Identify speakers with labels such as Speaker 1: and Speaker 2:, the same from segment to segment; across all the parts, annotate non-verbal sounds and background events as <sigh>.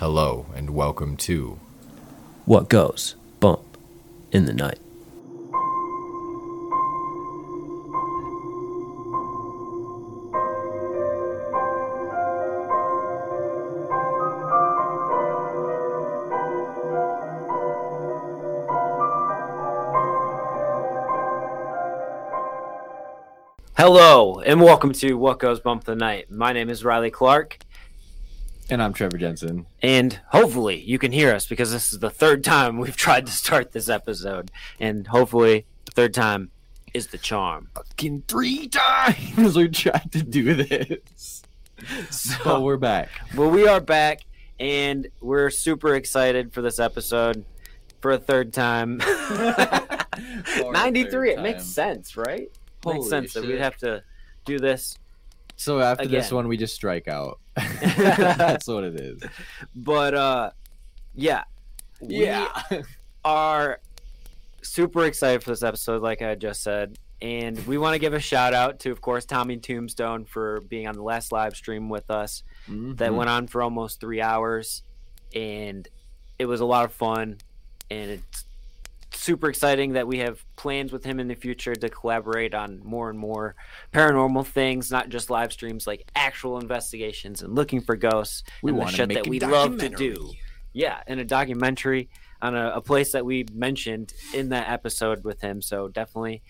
Speaker 1: Hello and welcome to
Speaker 2: What goes bump in the night? Hello and welcome to What Goes Bump the Night. My name is Riley Clark,
Speaker 3: And I'm Trevor Jensen.
Speaker 2: and hopefully you can hear us because this is the third time we've <laughs> tried to start this episode, and hopefully the third time is the charm.
Speaker 3: Fucking three <laughs> times we tried to do this. So
Speaker 2: So,
Speaker 3: we're back.
Speaker 2: well, we are back, and we're super excited for this episode for a third time. <laughs> Ninety-three. It makes sense, right?
Speaker 3: Holy
Speaker 2: makes sense that we'd have to do this
Speaker 3: So after this one, we just strike out. <laughs> <laughs> That's what it is.
Speaker 2: but uh yeah. We are super excited for this episode like i just said. And we want to give a shout out to of course tommy tombstone for being on the last live stream with us. That
Speaker 3: Mhm.
Speaker 2: went on for almost three hours. And it was a lot of fun. And it's super exciting that we have plans with him in the future to collaborate on more and more paranormal things not just live streams like actual investigations and looking for ghosts
Speaker 3: we
Speaker 2: and the shit that we love to do. yeah in a documentary on a, a place that we mentioned in that episode with him so definitely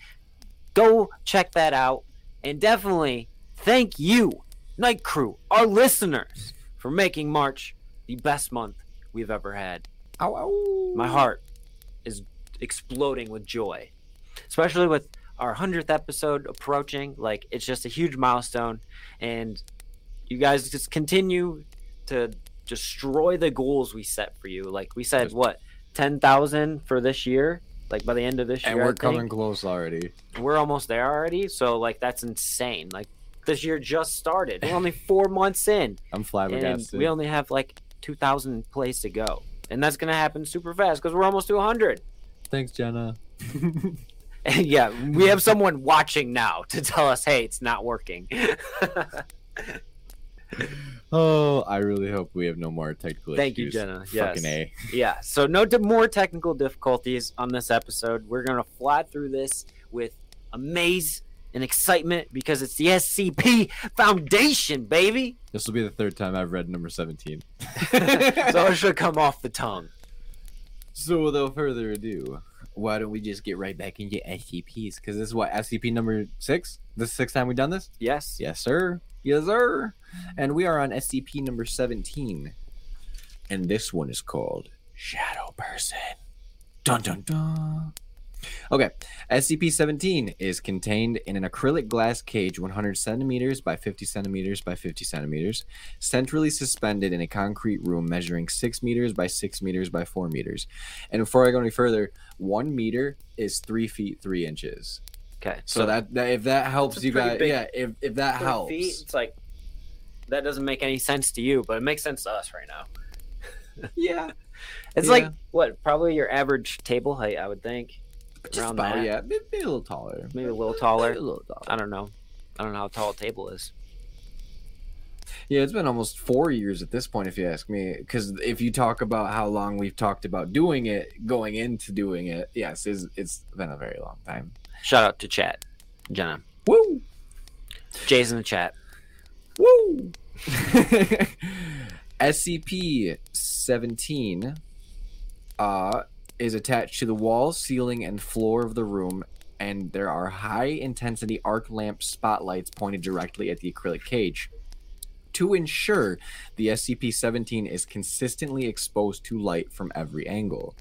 Speaker 2: go check that out and definitely thank you night crew our listeners for making march the best month we've ever had
Speaker 3: Ow, ow.
Speaker 2: my heart is exploding with joy. Especially with our 100th episode approaching like it's just a huge milestone. And you guys just continue to destroy the goals we set for you. Like we said what 10,000 for this year? Like by the end of this
Speaker 3: And
Speaker 2: year I
Speaker 3: we're coming close already.
Speaker 2: we're almost there already so like that's insane. Like this year just started. We're only 4 <laughs> months in
Speaker 3: I'm
Speaker 2: and
Speaker 3: flabbergasted.
Speaker 2: we only have like 2,000 plays to go. And that's gonna happen super fast because we're almost to 100
Speaker 3: Thanks, Jenna. <laughs>
Speaker 2: yeah, we have someone watching now to tell us, hey, it's not working. <laughs>
Speaker 3: oh, I really hope we have no more technical difficulties.
Speaker 2: Thank you,
Speaker 3: issues.
Speaker 2: Jenna.
Speaker 3: Fucking
Speaker 2: Yes.
Speaker 3: A.
Speaker 2: yeah, so no more technical difficulties on this episode. We're going to fly through this with amaze and excitement because it's the SCP Foundation, baby.
Speaker 3: This will be the third time I've read number 17. <laughs>
Speaker 2: so it should come off the tongue.
Speaker 3: So without further ado, why don't we just get right back into SCPs? Because this is what SCP number six. This is the sixth time we've done this.
Speaker 2: Yes?
Speaker 3: Yes, sir. Yes, sir. And we are on SCP number seventeen, and this one is called Shadow Person. Dun dun dun. Okay, SCP-17 is contained in an acrylic glass cage 100 centimeters by 50 centimeters by 50 centimeters, centrally suspended in a concrete room measuring 6 meters by 6 meters by 4 meters. And before I go any further, 1 meter is 3 feet 3 inches.
Speaker 2: Okay.
Speaker 3: So, that, that if that helps you guys,
Speaker 2: big-
Speaker 3: yeah, if, if that helps.
Speaker 2: feet, it's like, that doesn't make any sense to you, but it makes sense to us right now.
Speaker 3: Yeah. <laughs>
Speaker 2: It's
Speaker 3: Yeah.
Speaker 2: like, what, probably your average table height, I would think.
Speaker 3: Just
Speaker 2: Around
Speaker 3: about,
Speaker 2: that.
Speaker 3: yeah. Maybe, maybe a little taller.
Speaker 2: Maybe a little taller.
Speaker 3: Maybe a little taller.
Speaker 2: I don't know. I don't know how tall a table is.
Speaker 3: Yeah, it's been almost four years at this point, if you ask me. Because if you talk about how long we've talked about doing it, going into doing it, yes, it's, it's been a very long time.
Speaker 2: Shout out to chat, Jenna.
Speaker 3: Woo!
Speaker 2: Jay's in the chat.
Speaker 3: Woo! <laughs> SCP 17 uh, is attached to the wall, ceiling, and floor of the room, and there are high intensity arc lamp spotlights pointed directly at the acrylic cage. To ensure the SCP 17 is consistently exposed to light from every angle.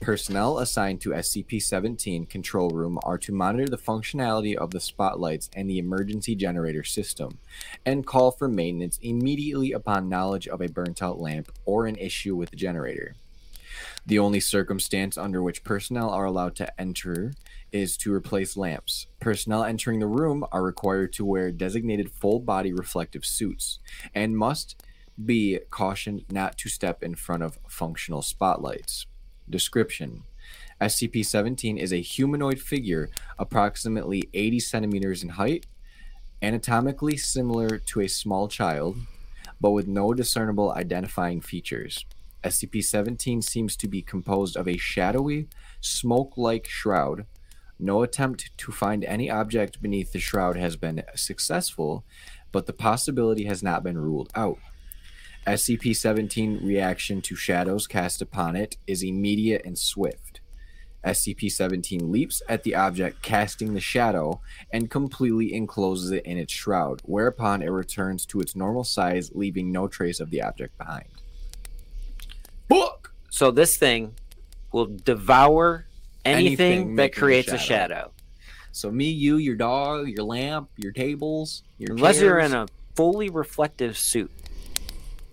Speaker 3: Personnel assigned to SCP 17 control room are to monitor the functionality of the spotlights and the emergency generator system and call for maintenance immediately upon knowledge of a burnt out lamp or an issue with the generator. The only circumstance under which personnel are allowed to enter is to replace lamps. Personnel entering the room are required to wear designated full body reflective suits and must be cautioned not to step in front of functional spotlights. Description SCP 17 is a humanoid figure approximately 80 centimeters in height, anatomically similar to a small child, but with no discernible identifying features. SCP 17 seems to be composed of a shadowy, smoke like shroud. No attempt to find any object beneath the shroud has been successful, but the possibility has not been ruled out. SCP 17 reaction to shadows cast upon it is immediate and swift. SCP 17 leaps at the object, casting the shadow, and completely encloses it in its shroud, whereupon it returns to its normal size, leaving no trace of the object behind. Book!
Speaker 2: So this thing will devour anything,
Speaker 3: Anything
Speaker 2: that
Speaker 3: making a
Speaker 2: creates a
Speaker 3: shadow.
Speaker 2: shadow.
Speaker 3: So, me, you, your dog, your lamp, your tables, your
Speaker 2: Unless you're in a fully reflective suit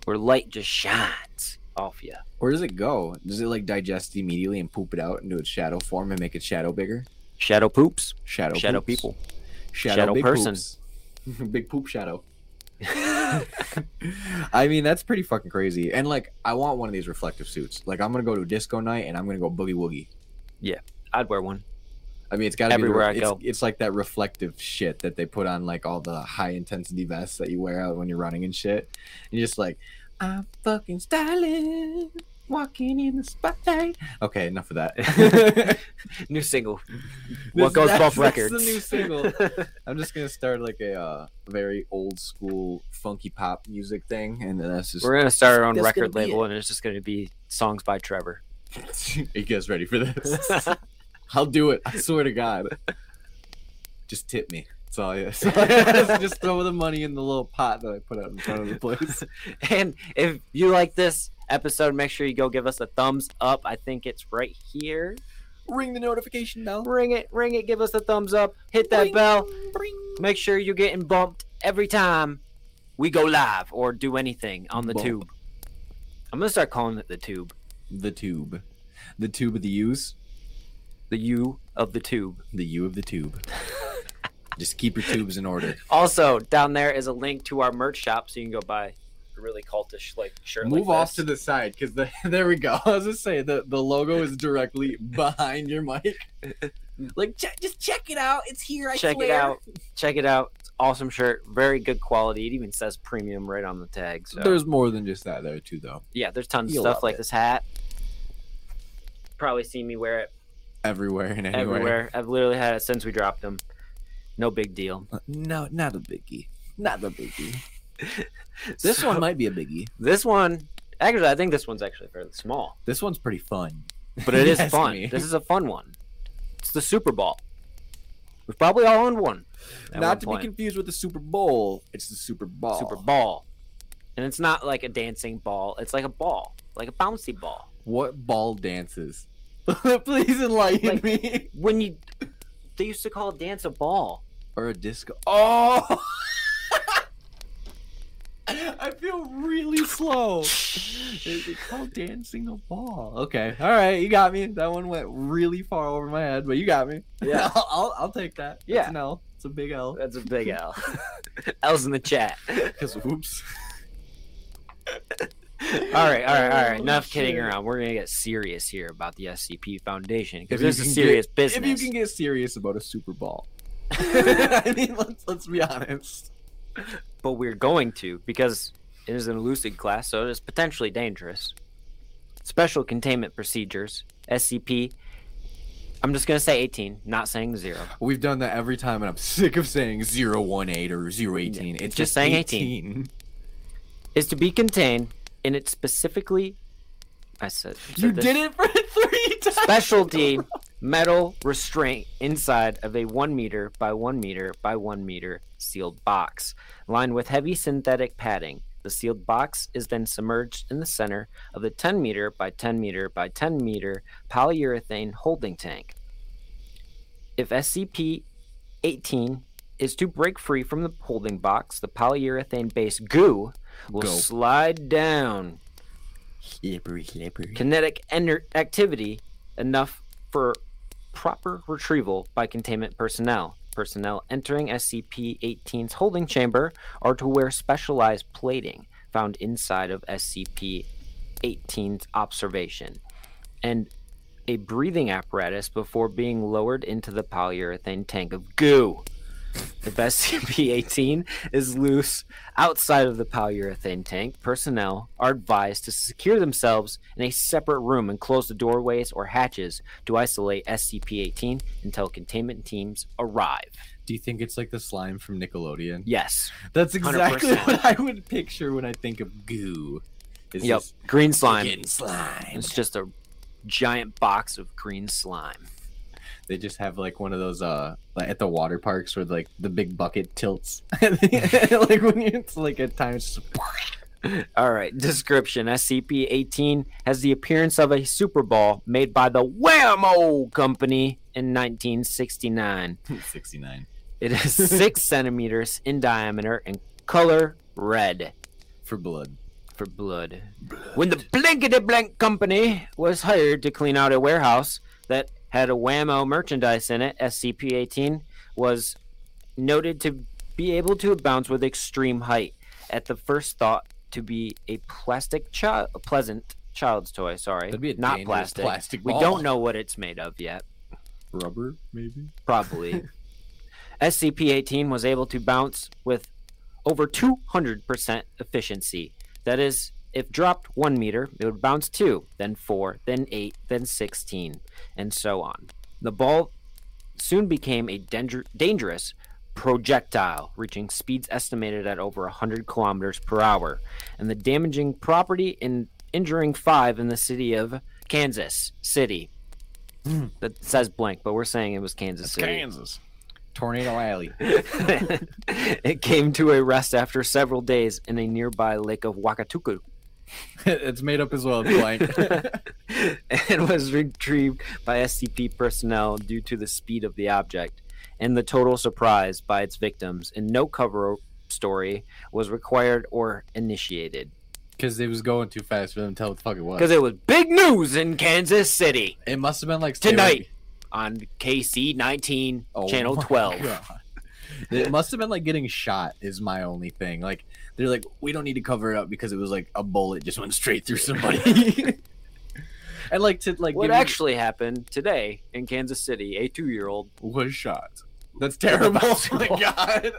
Speaker 2: where light just shines off you.
Speaker 3: Where does it go? Does it like digest immediately and poop it out into its shadow form and make its shadow bigger?
Speaker 2: Shadow poops.
Speaker 3: Shadow
Speaker 2: Shadow
Speaker 3: poops.
Speaker 2: people.
Speaker 3: Shadow,
Speaker 2: Shadow
Speaker 3: big
Speaker 2: person.
Speaker 3: poops. <laughs> big poop shadow. <laughs> I mean, that's pretty fucking crazy. And like, I want one of these reflective suits. Like, I'm gonna go to a disco night and I'm gonna go boogie woogie.
Speaker 2: Yeah, I'd wear one.
Speaker 3: I mean, it's got to be the-
Speaker 2: Everywhere I
Speaker 3: it's,
Speaker 2: go.
Speaker 3: It's like that reflective shit that they put on like all the high intensity vests that you wear out when you're running and shit. And you're just like, I'm fucking styling, walking in the spotlight. Okay, enough of that. <laughs> <laughs>
Speaker 2: New single.
Speaker 3: This-
Speaker 2: what goes
Speaker 3: that's-
Speaker 2: both records?
Speaker 3: That's the new single. <laughs> I'm just gonna start like a uh, very old school funky pop music thing, and then that's just.
Speaker 2: We're gonna start our own record
Speaker 3: be
Speaker 2: label, and it's just gonna be songs by Trevor.
Speaker 3: Are you guys ready for this? I'll do it. I swear to God. Just tip me. That's all I that's all I ask. Just throw the money in the little pot that I put out in front of the place.
Speaker 2: and if you like this episode, make sure you go give us a thumbs up. I think it's right here.
Speaker 3: Ring the notification bell.
Speaker 2: Ring it, ring it, give us a thumbs up, hit that bell. Ring. Make sure you're getting bumped every time we go live or do anything on the
Speaker 3: Bump.
Speaker 2: tube. I'm gonna start calling it the tube.
Speaker 3: The tube. The tube of the U's.
Speaker 2: The U of the tube.
Speaker 3: The U of the tube. <laughs> Just keep your tubes in order.
Speaker 2: Also, down there is a link to our merch shop, so you can go buy a really cultish like shirt.
Speaker 3: Move
Speaker 2: like
Speaker 3: off
Speaker 2: this.
Speaker 3: to the side because the <laughs> there we go. I was just saying the the logo is directly <laughs> behind your mic. <laughs> Like check, just check it out. It's here. I
Speaker 2: check it out. Check it out. It's awesome shirt, very good quality. It even says premium right on the tag. So
Speaker 3: There's more than just that there too, though.
Speaker 2: yeah, there's tons of
Speaker 3: You'll
Speaker 2: stuff like
Speaker 3: it.
Speaker 2: this hat. Probably seen me wear it
Speaker 3: Everywhere and anywhere.
Speaker 2: everywhere. I've literally had it since we dropped them. No big deal.
Speaker 3: Uh, no, not a biggie. Not a biggie. <laughs> This one might be a biggie.
Speaker 2: This one, actually, I think this one's actually fairly small,
Speaker 3: This one's pretty fun.
Speaker 2: but it <laughs> is fun.
Speaker 3: me.
Speaker 2: This is a fun one. It's the Super Bowl. We've probably all owned one. at one
Speaker 3: Not to be confused with the Super Bowl. It's the Super Ball.
Speaker 2: Super Ball, and it's not like a dancing ball. It's like a ball, like a bouncy ball.
Speaker 3: What ball dances? <laughs> Please enlighten
Speaker 2: Like-
Speaker 3: me.
Speaker 2: When you, they used to call a dance a ball.
Speaker 3: Or a disco. Oh! I feel really slow. It's called dancing a ball. Okay, all right, you got me. That one went really far over my head, but you got me. <laughs>
Speaker 2: Yeah.
Speaker 3: I'll, I'll, I'll take that. That's
Speaker 2: Yeah.
Speaker 3: an L. It's a big L.
Speaker 2: That's a big L. <laughs> L's in the chat.
Speaker 3: Because oops. <laughs>
Speaker 2: All right, all right, all right. Enough kidding around. We're gonna get serious here about the SCP Foundation because this is serious
Speaker 3: get-
Speaker 2: business.
Speaker 3: If you can get serious about a Super Bowl. I mean, let's let's be honest.
Speaker 2: But we're going to because it is an elusive class, so it is potentially dangerous. Special containment procedures, SCP. I'm just gonna say 18, not saying zero.
Speaker 3: We've done that every time, and I'm sick of saying 018 or 018. It's
Speaker 2: just saying 18. Is to be contained in its specifically. I said.
Speaker 3: You
Speaker 2: this.
Speaker 3: did it for three <laughs> times.
Speaker 2: specialty metal restraint inside of a 1 meter by 1 meter by 1 meter sealed box lined with heavy synthetic padding the sealed box is then submerged in the center of the 10 meter by 10 meter by 10 meter polyurethane holding tank if scp-18 is to break free from the holding box the polyurethane based goo will
Speaker 3: Go.
Speaker 2: slide down
Speaker 3: Slippery, slippery.
Speaker 2: kinetic ener- activity enough for proper retrieval by containment personnel. Personnel entering SCP 18's holding chamber are to wear specialized plating found inside of SCP 18's observation and a breathing apparatus before being lowered into the polyurethane tank of goo. If SCP-18 <laughs> is loose outside of the polyurethane tank, personnel are advised to secure themselves in a separate room and close the doorways or hatches to isolate SCP-18 until containment teams arrive.
Speaker 3: Do you think it's like the slime from Nickelodeon?
Speaker 2: Yes.
Speaker 3: That's exactly
Speaker 2: 100%.
Speaker 3: what I would picture when I think of goo. Is
Speaker 2: Yep. Green slime.
Speaker 3: fucking slime.
Speaker 2: It's just a giant box of green slime.
Speaker 3: They just have like one of those uh like at the water parks where like the big bucket tilts. <laughs> like when you, it's like at times <laughs>
Speaker 2: All right, description SCP 18 has the appearance of a Super Ball made by the Wham-O Company in 1969.
Speaker 3: 69
Speaker 2: It is six <laughs> centimeters in diameter and color red
Speaker 3: for blood.
Speaker 2: for blood. When the Blankety Blank Company was hired to clean out a warehouse that had a Wham-O merchandise in it, SCP 18 was noted to be able to bounce with extreme height. At the first thought to be a plastic child, pleasant child's toy. Sorry,
Speaker 3: That'd be a
Speaker 2: not
Speaker 3: dangerous
Speaker 2: plastic.
Speaker 3: plastic
Speaker 2: we don't know what it's made of yet.
Speaker 3: Rubber, maybe.
Speaker 2: Probably. <laughs> SCP-18 was able to bounce with over 200% efficiency. That is, if dropped one meter, it would bounce two, then four, then eight, then 16, and so on. The ball soon became a danger- dangerous projectile, reaching speeds estimated at over 100 kilometers per hour, and the damaging property and injuring five in the city of Kansas City. Hmm. That says blank, but we're saying it was Kansas City.
Speaker 3: Kansas. Tornado Alley. <laughs> <laughs>
Speaker 2: it came to a rest after several days in a nearby lake of Wakatuku <laughs>
Speaker 3: it's made up as well. Blank. <laughs>
Speaker 2: and was retrieved by SCP personnel due to the speed of the object and the total surprise by its victims, and no cover story was required or initiated
Speaker 3: Because it was going too fast for them to tell what the fuck it was.
Speaker 2: because it was big news in Kansas City
Speaker 3: it must have been like
Speaker 2: tonight on KC 19
Speaker 3: Oh
Speaker 2: channel
Speaker 3: my
Speaker 2: 12.
Speaker 3: God. It must have been like getting shot is my only thing. Like they're like, we don't need to cover it up because it was like a bullet just went straight through somebody. <laughs> and like to like
Speaker 2: What
Speaker 3: give you-
Speaker 2: actually happened today in Kansas City? A two-year-old
Speaker 3: was shot. That's terrible. <laughs> Oh my <laughs> god.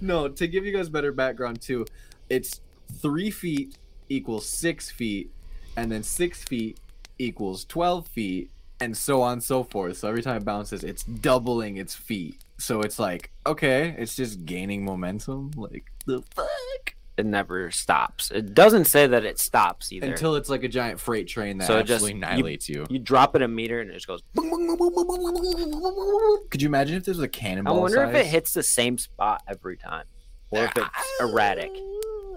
Speaker 3: no, to give you guys better background too, it's three feet equals six feet, and then six feet equals twelve feet, and so on and so forth. So every time it bounces, it's doubling its feet. So it's like, okay, it's just gaining momentum. Like the fuck.
Speaker 2: It never stops. It doesn't say that it stops either.
Speaker 3: Until it's like a giant freight train that
Speaker 2: so absolutely just,
Speaker 3: annihilates
Speaker 2: you,
Speaker 3: you,
Speaker 2: you. drop it a meter and it just goes.
Speaker 3: Could you imagine if there's a cannonball?
Speaker 2: I wonder size? if it hits the same spot every time, or if it's erratic.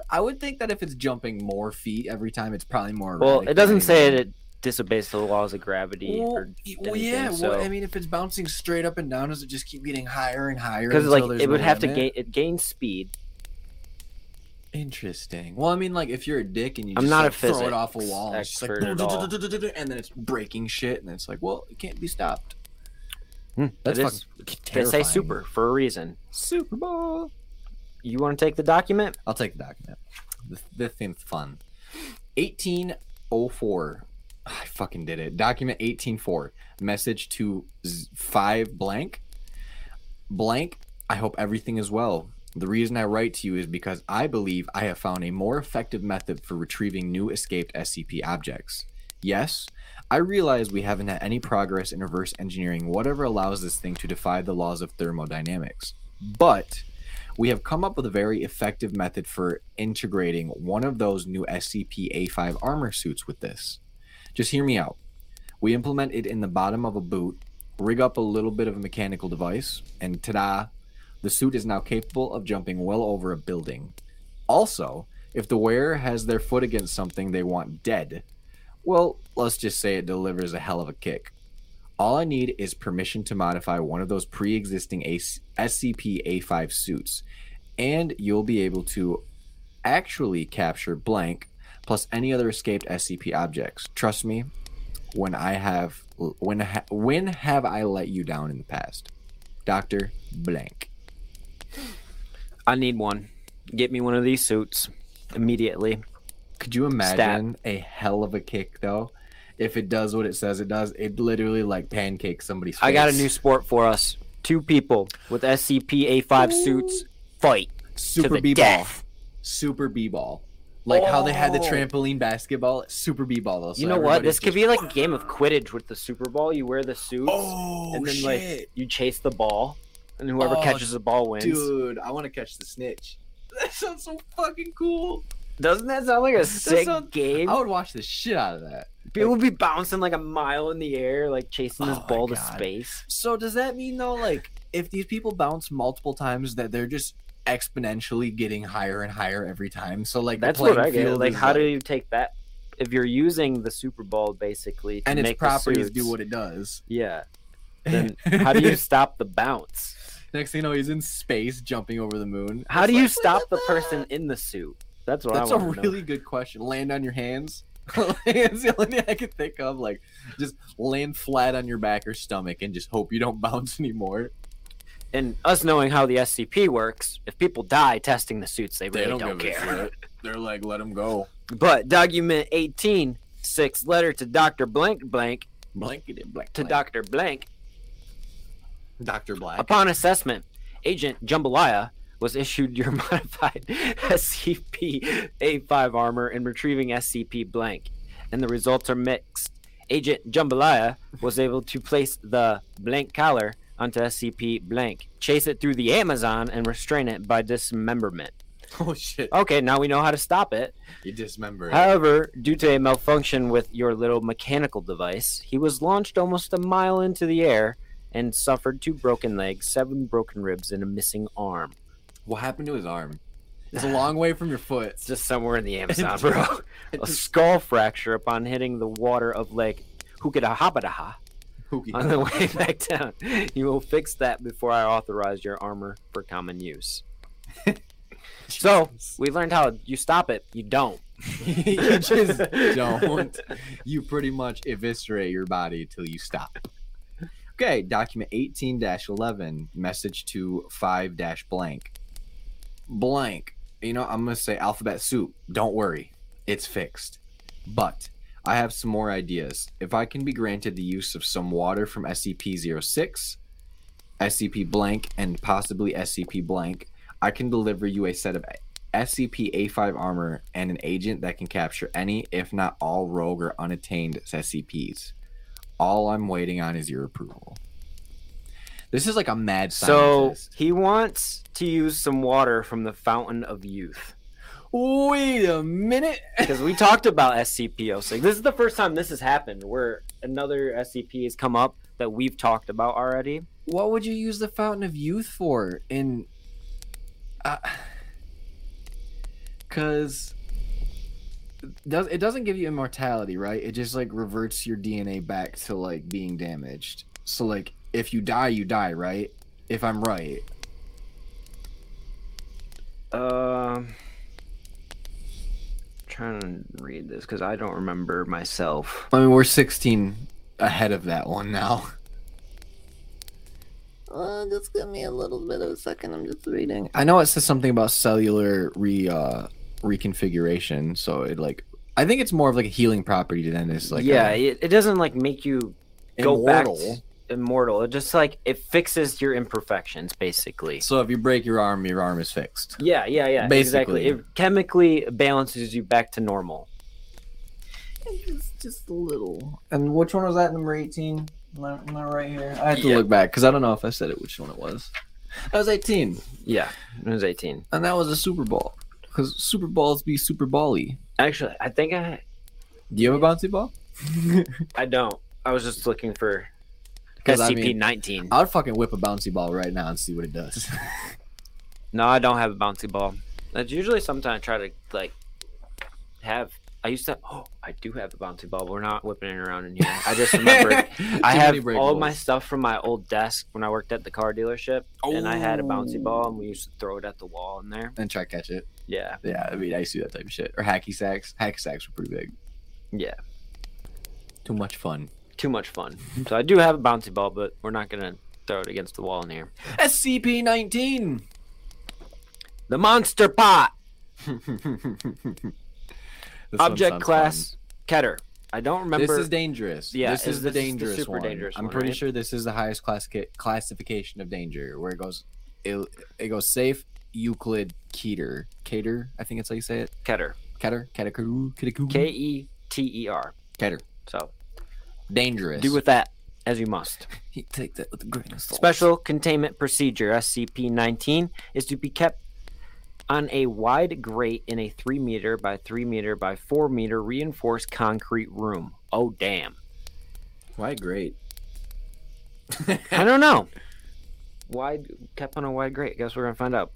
Speaker 3: I would think that if it's jumping more feet every time, it's probably more.
Speaker 2: Well, it doesn't say it disobeys the laws of gravity
Speaker 3: Well,
Speaker 2: or
Speaker 3: well, yeah.
Speaker 2: so-
Speaker 3: Well, I mean, if it's bouncing straight up and down, does it just keep getting higher and higher?
Speaker 2: because like it would
Speaker 3: no
Speaker 2: have to gain it gains speed.
Speaker 3: Interesting. Well, I mean, like if you're a dick and you
Speaker 2: I'm
Speaker 3: just
Speaker 2: not
Speaker 3: like,
Speaker 2: a
Speaker 3: throw it off a wall, it's just like,
Speaker 2: expert at all. <laughs>
Speaker 3: and then it's breaking shit, and it's like, well, it can't be stopped.
Speaker 2: Hmm,
Speaker 3: That's
Speaker 2: it is- They say super for a reason.
Speaker 3: Super Bowl.
Speaker 2: You want to take the document?
Speaker 3: I'll take the document. This, this seems fun. 1804. I fucking did it. Document 184. Message to 5 blank. Blank. I hope everything is well. The reason I write to you is because I believe I have found a more effective method for retrieving new escaped SCP objects. Yes, I realize we haven't had any progress in reverse engineering whatever allows this thing to defy the laws of thermodynamics. But we have come up with a very effective method for integrating one of those new SCP A5 armor suits with this. Just hear me out. We implement it in the bottom of a boot, rig up a little bit of a mechanical device, and ta da! The suit is now capable of jumping well over a building. Also, if the wearer has their foot against something they want dead, well, let's just say it delivers a hell of a kick. All I need is permission to modify one of those pre existing SCP A5 suits, and you'll be able to actually capture blank plus any other escaped SCP objects. Trust me, when I have when ha, when have I let you down in the past? Doctor blank.
Speaker 2: I need one. Get me one of these suits immediately.
Speaker 3: Could you imagine a hell of a kick though? If it does what it says it does, it literally like pancakes somebody's face.
Speaker 2: I got a new sport for us. two people with SCP A5 suits fight
Speaker 3: Super
Speaker 2: to the
Speaker 3: B-ball.
Speaker 2: death.
Speaker 3: Super Like how they had the
Speaker 2: Oh.
Speaker 3: trampoline basketball, Super B-ball though. so
Speaker 2: you know what? This could
Speaker 3: just-
Speaker 2: be like a game of Quidditch with the Super Bowl. You wear the suit,
Speaker 3: Oh
Speaker 2: and then
Speaker 3: shit.
Speaker 2: like you chase the ball, and whoever
Speaker 3: Oh,
Speaker 2: catches the ball wins.
Speaker 3: Dude, I want to catch the snitch. <laughs> That sounds so fucking cool.
Speaker 2: Doesn't that sound like a <laughs> sick
Speaker 3: sounds-
Speaker 2: game?
Speaker 3: I would watch the shit out of that.
Speaker 2: People would be bouncing like a mile in the air, like chasing this
Speaker 3: Oh
Speaker 2: ball to space.
Speaker 3: So does that mean though, like, if these people bounce multiple times, that they're just exponentially getting higher and higher every time? So like,
Speaker 2: That's what I get. Like, how do you take that? If you're using the Super Bowl basically to
Speaker 3: and its properties do what it does?
Speaker 2: yeah, then <laughs> how do you stop the bounce?
Speaker 3: Next thing you know, he's in space jumping over the moon.
Speaker 2: How
Speaker 3: It's
Speaker 2: do you stop the person in the suit? That's what
Speaker 3: That's
Speaker 2: I
Speaker 3: a really good question. Land on your hands. <laughs> That's the only thing I can think of. Like, just land flat on your back or stomach and just hope you don't <laughs> bounce anymore.
Speaker 2: And us knowing how the SCP works, if people die testing the suits, they really don't, care. <laughs>
Speaker 3: They're like, let them go.
Speaker 2: But document 18, six letter to Doctor Blank Blank
Speaker 3: Blankety blank.
Speaker 2: to Doctor Blank.
Speaker 3: Doctor Black.
Speaker 2: Upon assessment, Agent Jambalaya was issued your <laughs> modified SCP A5 armor in retrieving SCP blank, and the results are mixed. Agent Jambalaya was able to place the blank collar onto SCP blank, chase it through the Amazon, and restrain it by dismemberment. <laughs>
Speaker 3: oh shit!
Speaker 2: Okay, now we know how to stop it.
Speaker 3: You dismember. it.
Speaker 2: However, due to a malfunction with your little mechanical device, he was launched almost a mile into the air and suffered two broken legs, seven broken ribs, and a missing arm.
Speaker 3: What happened to his arm? It's a <sighs> long way from your foot.
Speaker 2: It's just somewhere in the Amazon, <laughs> bro. a skull fracture upon hitting the water of Lake Hukadahabadaha on the way <laughs> back down. You will fix that before I authorize your armor for common use. <laughs> So, we learned how you stop it. You don't. <laughs>
Speaker 3: you just don't. You pretty much eviscerate your body until you stop. Okay, document 18 11, message to 5 blank. Blank. You know, I'm going to say alphabet soup. Don't worry, it's fixed. But I have some more ideas. If I can be granted the use of some water from SCP 06, SCP blank, and possibly SCP blank, I can deliver you a set of SCP A5 armor and an agent that can capture any, if not all, rogue or unattained SCPs. All I'm waiting on is your approval. This is like a mad scientist.
Speaker 2: So, he wants to use some water from the Fountain of Youth.
Speaker 3: Wait a minute. <laughs>
Speaker 2: because we talked about SCP-06. This is the first time this has happened where another SCP has come up that we've talked about already.
Speaker 3: What would you use the Fountain of Youth for? In, uh, <sighs> cause does it doesn't give you immortality, right? It just like reverts your DNA back to like being damaged. So like if you die, you die, right? If I'm right.
Speaker 2: Um, trying to read this because I don't remember myself.
Speaker 3: I mean, we're 16 ahead of that one now. <laughs> Uh, just give me a little bit of a second. I'm just reading. I know it says something about cellular re uh, reconfiguration, so it like I think it's more of like a healing property than it's like
Speaker 2: yeah,
Speaker 3: a
Speaker 2: it, it doesn't like make you go
Speaker 3: immortal.
Speaker 2: back to immortal. It just like it fixes your imperfections, basically.
Speaker 3: So if you break your arm, your arm is fixed.
Speaker 2: Yeah, yeah, yeah. Exactly.
Speaker 3: Basically.
Speaker 2: It chemically balances you back to normal.
Speaker 3: Just, just a little. And which one was that? Number 18? Am I, am I right here? I have to
Speaker 2: Yeah.
Speaker 3: look back because I don't know if I said it which one it was. That was 18.
Speaker 2: Yeah, it was 18.
Speaker 3: And that was a Super Bowl. Because Super Balls be Super Bally.
Speaker 2: Actually, I think I
Speaker 3: Do you have a bouncy ball? <laughs>
Speaker 2: I don't. I was just looking for
Speaker 3: 'Cause, I
Speaker 2: SCP
Speaker 3: mean. I'd fucking whip a bouncy ball right now and see what it does. <laughs>
Speaker 2: No, I don't have a bouncy ball. That's usually something I try to like have. I used to. <gasps> Oh, I do have a bouncy ball. We're not whipping it around in here. I just <laughs> remembered. I have all my stuff from my old desk when I worked at the car dealership, and I had a bouncy ball, and we used to throw it at the wall in there.
Speaker 3: and try to catch it.
Speaker 2: Yeah,
Speaker 3: Yeah, I mean, I used to do that type of shit. Or hacky sacks. Hacky sacks were pretty big.
Speaker 2: yeah.
Speaker 3: Too much fun.
Speaker 2: Too much fun. So I do have a bouncy ball, but we're not gonna throw it against the wall in here.
Speaker 3: SCP 19!
Speaker 2: The monster pot. Object class Keter. I don't remember.
Speaker 3: This is dangerous.
Speaker 2: Yeah,
Speaker 3: this
Speaker 2: is-
Speaker 3: is the
Speaker 2: this is the
Speaker 3: dangerous
Speaker 2: super
Speaker 3: one.
Speaker 2: dangerous
Speaker 3: I'm
Speaker 2: one,
Speaker 3: pretty
Speaker 2: right?
Speaker 3: sure this is the highest classica- classification of danger, where it goes, it, it goes safe, Euclid, Keter, Keter, I think it's how you say it.
Speaker 2: Keter.
Speaker 3: Keter, Keter, Keter,
Speaker 2: K E T E R.
Speaker 3: Keter.
Speaker 2: So
Speaker 3: Dangerous.
Speaker 2: do with that as you must. <laughs>
Speaker 3: You take that with a grain of salt.
Speaker 2: Special Containment Procedure SCP 19 is to be kept on a wide grate in a 3 meter by 3 meter by 4 meter reinforced concrete room. Oh, damn.
Speaker 3: Why great? <laughs>
Speaker 2: I don't know. Wide kept on a wide grate. Guess we're gonna find out.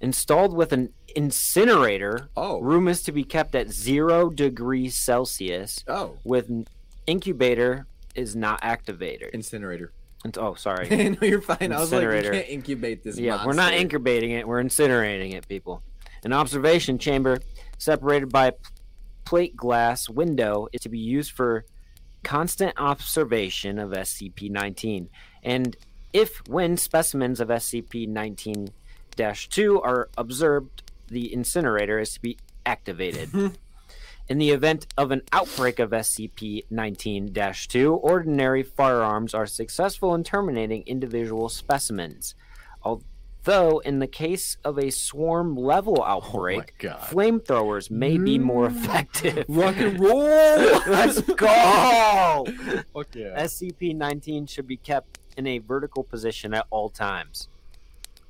Speaker 2: Installed with an incinerator.
Speaker 3: Oh.
Speaker 2: Room is to be kept at zero degrees Celsius.
Speaker 3: Oh.
Speaker 2: With incubator is not activator.
Speaker 3: Incinerator.
Speaker 2: And- oh, sorry. <laughs>
Speaker 3: no, you're fine. I was like, you
Speaker 2: Incinerator.
Speaker 3: can't incubate this.
Speaker 2: yeah, we're not incubating it. We're incinerating it, people. An observation chamber separated by a plate glass window is to be used for constant observation of SCP-19, and if when specimens of SCP-19-2 are observed, the incinerator is to be activated. <laughs> In the event of an outbreak of SCP 19 2, ordinary firearms are successful in terminating individual specimens. Although, in the case of a swarm level oh outbreak,
Speaker 3: God.
Speaker 2: flamethrowers may be mm. more effective. <laughs>
Speaker 3: Rock and roll. <laughs>
Speaker 2: Let's go!
Speaker 3: Fuck yeah.
Speaker 2: SCP 19 should be kept in a vertical position at all times.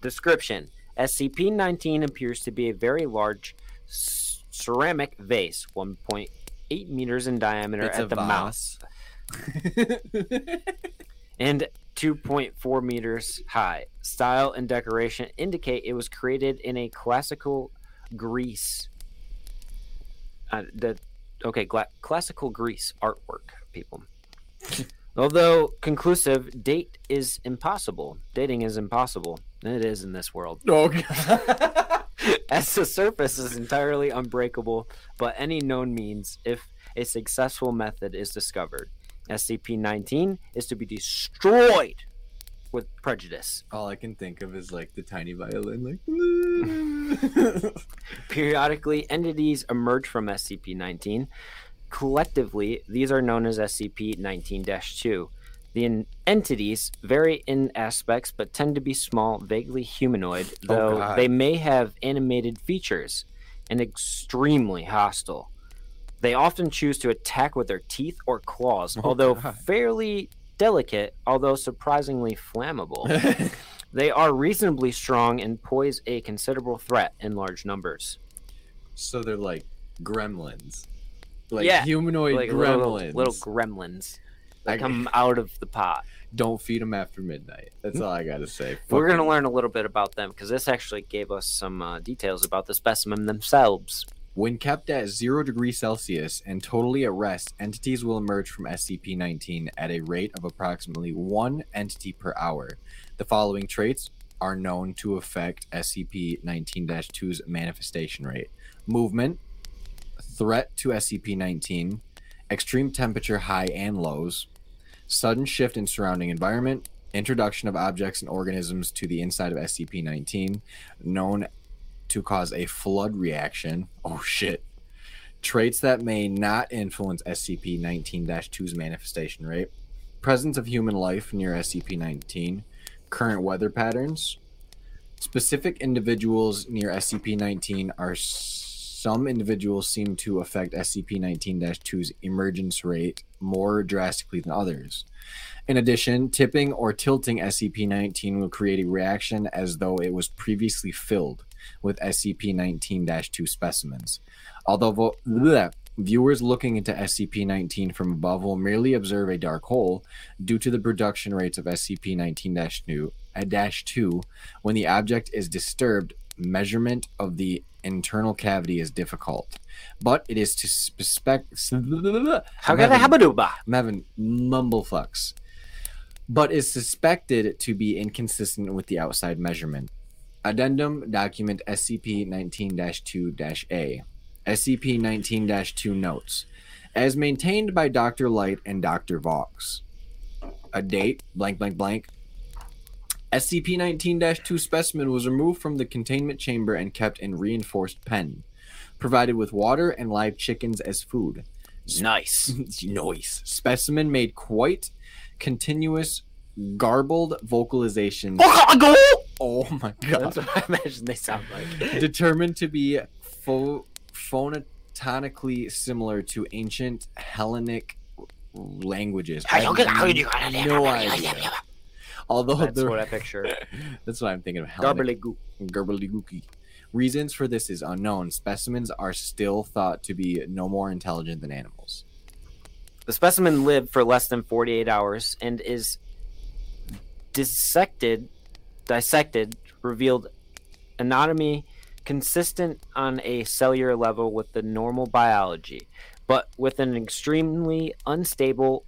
Speaker 2: Description SCP 19 appears to be a very large c- ceramic vase, 1.8 meters in diameter
Speaker 3: It's
Speaker 2: at the mouth <laughs> and 2.4 meters high. Style and decoration indicate it was created in a classical Greece. Uh, the okay, gla- classical Greece artwork, people. <laughs> Although conclusive, date is impossible. Dating is impossible. It is in this world.
Speaker 3: oh <laughs> god.
Speaker 2: As the surface is entirely unbreakable, but any known means if a successful method is discovered. SCP 19 is to be destroyed with prejudice.
Speaker 3: All I can think of is like the tiny violin, like. <laughs> <laughs>
Speaker 2: Periodically, entities emerge from SCP 19. Collectively, these are known as SCP 19 2. The en- entities vary in aspects but tend to be small, vaguely humanoid, oh, though
Speaker 3: God.
Speaker 2: they may have animated features and extremely hostile. They often choose to attack with their teeth or claws,
Speaker 3: Oh,
Speaker 2: although
Speaker 3: God.
Speaker 2: fairly delicate, although surprisingly flammable. <laughs> they are reasonably strong and pose a considerable threat in large numbers.
Speaker 3: so they're like gremlins, like
Speaker 2: Yeah,
Speaker 3: humanoid
Speaker 2: like
Speaker 3: gremlins.
Speaker 2: little, little gremlins come <laughs> out of the pot.
Speaker 3: don't feed them after midnight. That's all I gotta say.
Speaker 2: We're to learn a little bit about them because this actually gave us some uh, details about the specimen themselves.
Speaker 3: When kept at zero degrees Celsius and totally at rest, entities will emerge from SCP-19 at a rate of approximately one entity per hour. The following traits are known to affect SCP-19-2's manifestation rate: movement, threat to SCP-19, extreme temperature high and lows, sudden shift in surrounding environment, introduction of objects and organisms to the inside of SCP-19, known to cause a flood reaction. <laughs> Oh shit. Traits that may not influence SCP 19 2's manifestation rate. Presence of human life near SCP 19. Current weather patterns. Specific individuals near SCP 19 are. Some individuals seem to affect SCP 19 2's emergence rate more drastically than others. In addition, tipping or tilting SCP 19 will create a reaction as though it was previously filled with SCP 19 2 specimens. Although bleh, viewers looking into SCP 19 from above will merely observe a dark hole due to the production rates of SCP 19 2, when the object is disturbed, measurement of the internal cavity is difficult. But it is to suspect. <laughs>
Speaker 2: How can I have a duba?
Speaker 3: I'm having mumble fucks. But is suspected to be inconsistent with the outside measurement. Addendum document SCP 19 2 A. SCP 19 2 notes. As maintained by Dr. Light and Dr. Vox. A date, blank, blank, blank. SCP 19 2 specimen was removed from the containment chamber and kept in reinforced pen, provided with water and live chickens as food.
Speaker 2: Nice. <laughs>
Speaker 3: noise. Specimen made quite continuous, garbled vocalizations. Oh my <laughs> god.
Speaker 2: That's what I imagine they sound like. <laughs>
Speaker 3: Determined to be pho- phonotonically similar to ancient Hellenic languages. I have no idea. Although
Speaker 2: That's
Speaker 3: there-
Speaker 2: what I picture.
Speaker 3: that's what I'm thinking of. Hellenic
Speaker 2: Gobbledygook.
Speaker 3: Gerbeligooky. Reasons for this is unknown. Specimens are still thought to be no more intelligent than animals.
Speaker 2: The specimen lived for less than 48 hours and is dissected, dissected, revealed anatomy consistent on a cellular level with the normal biology, but with an extremely unstable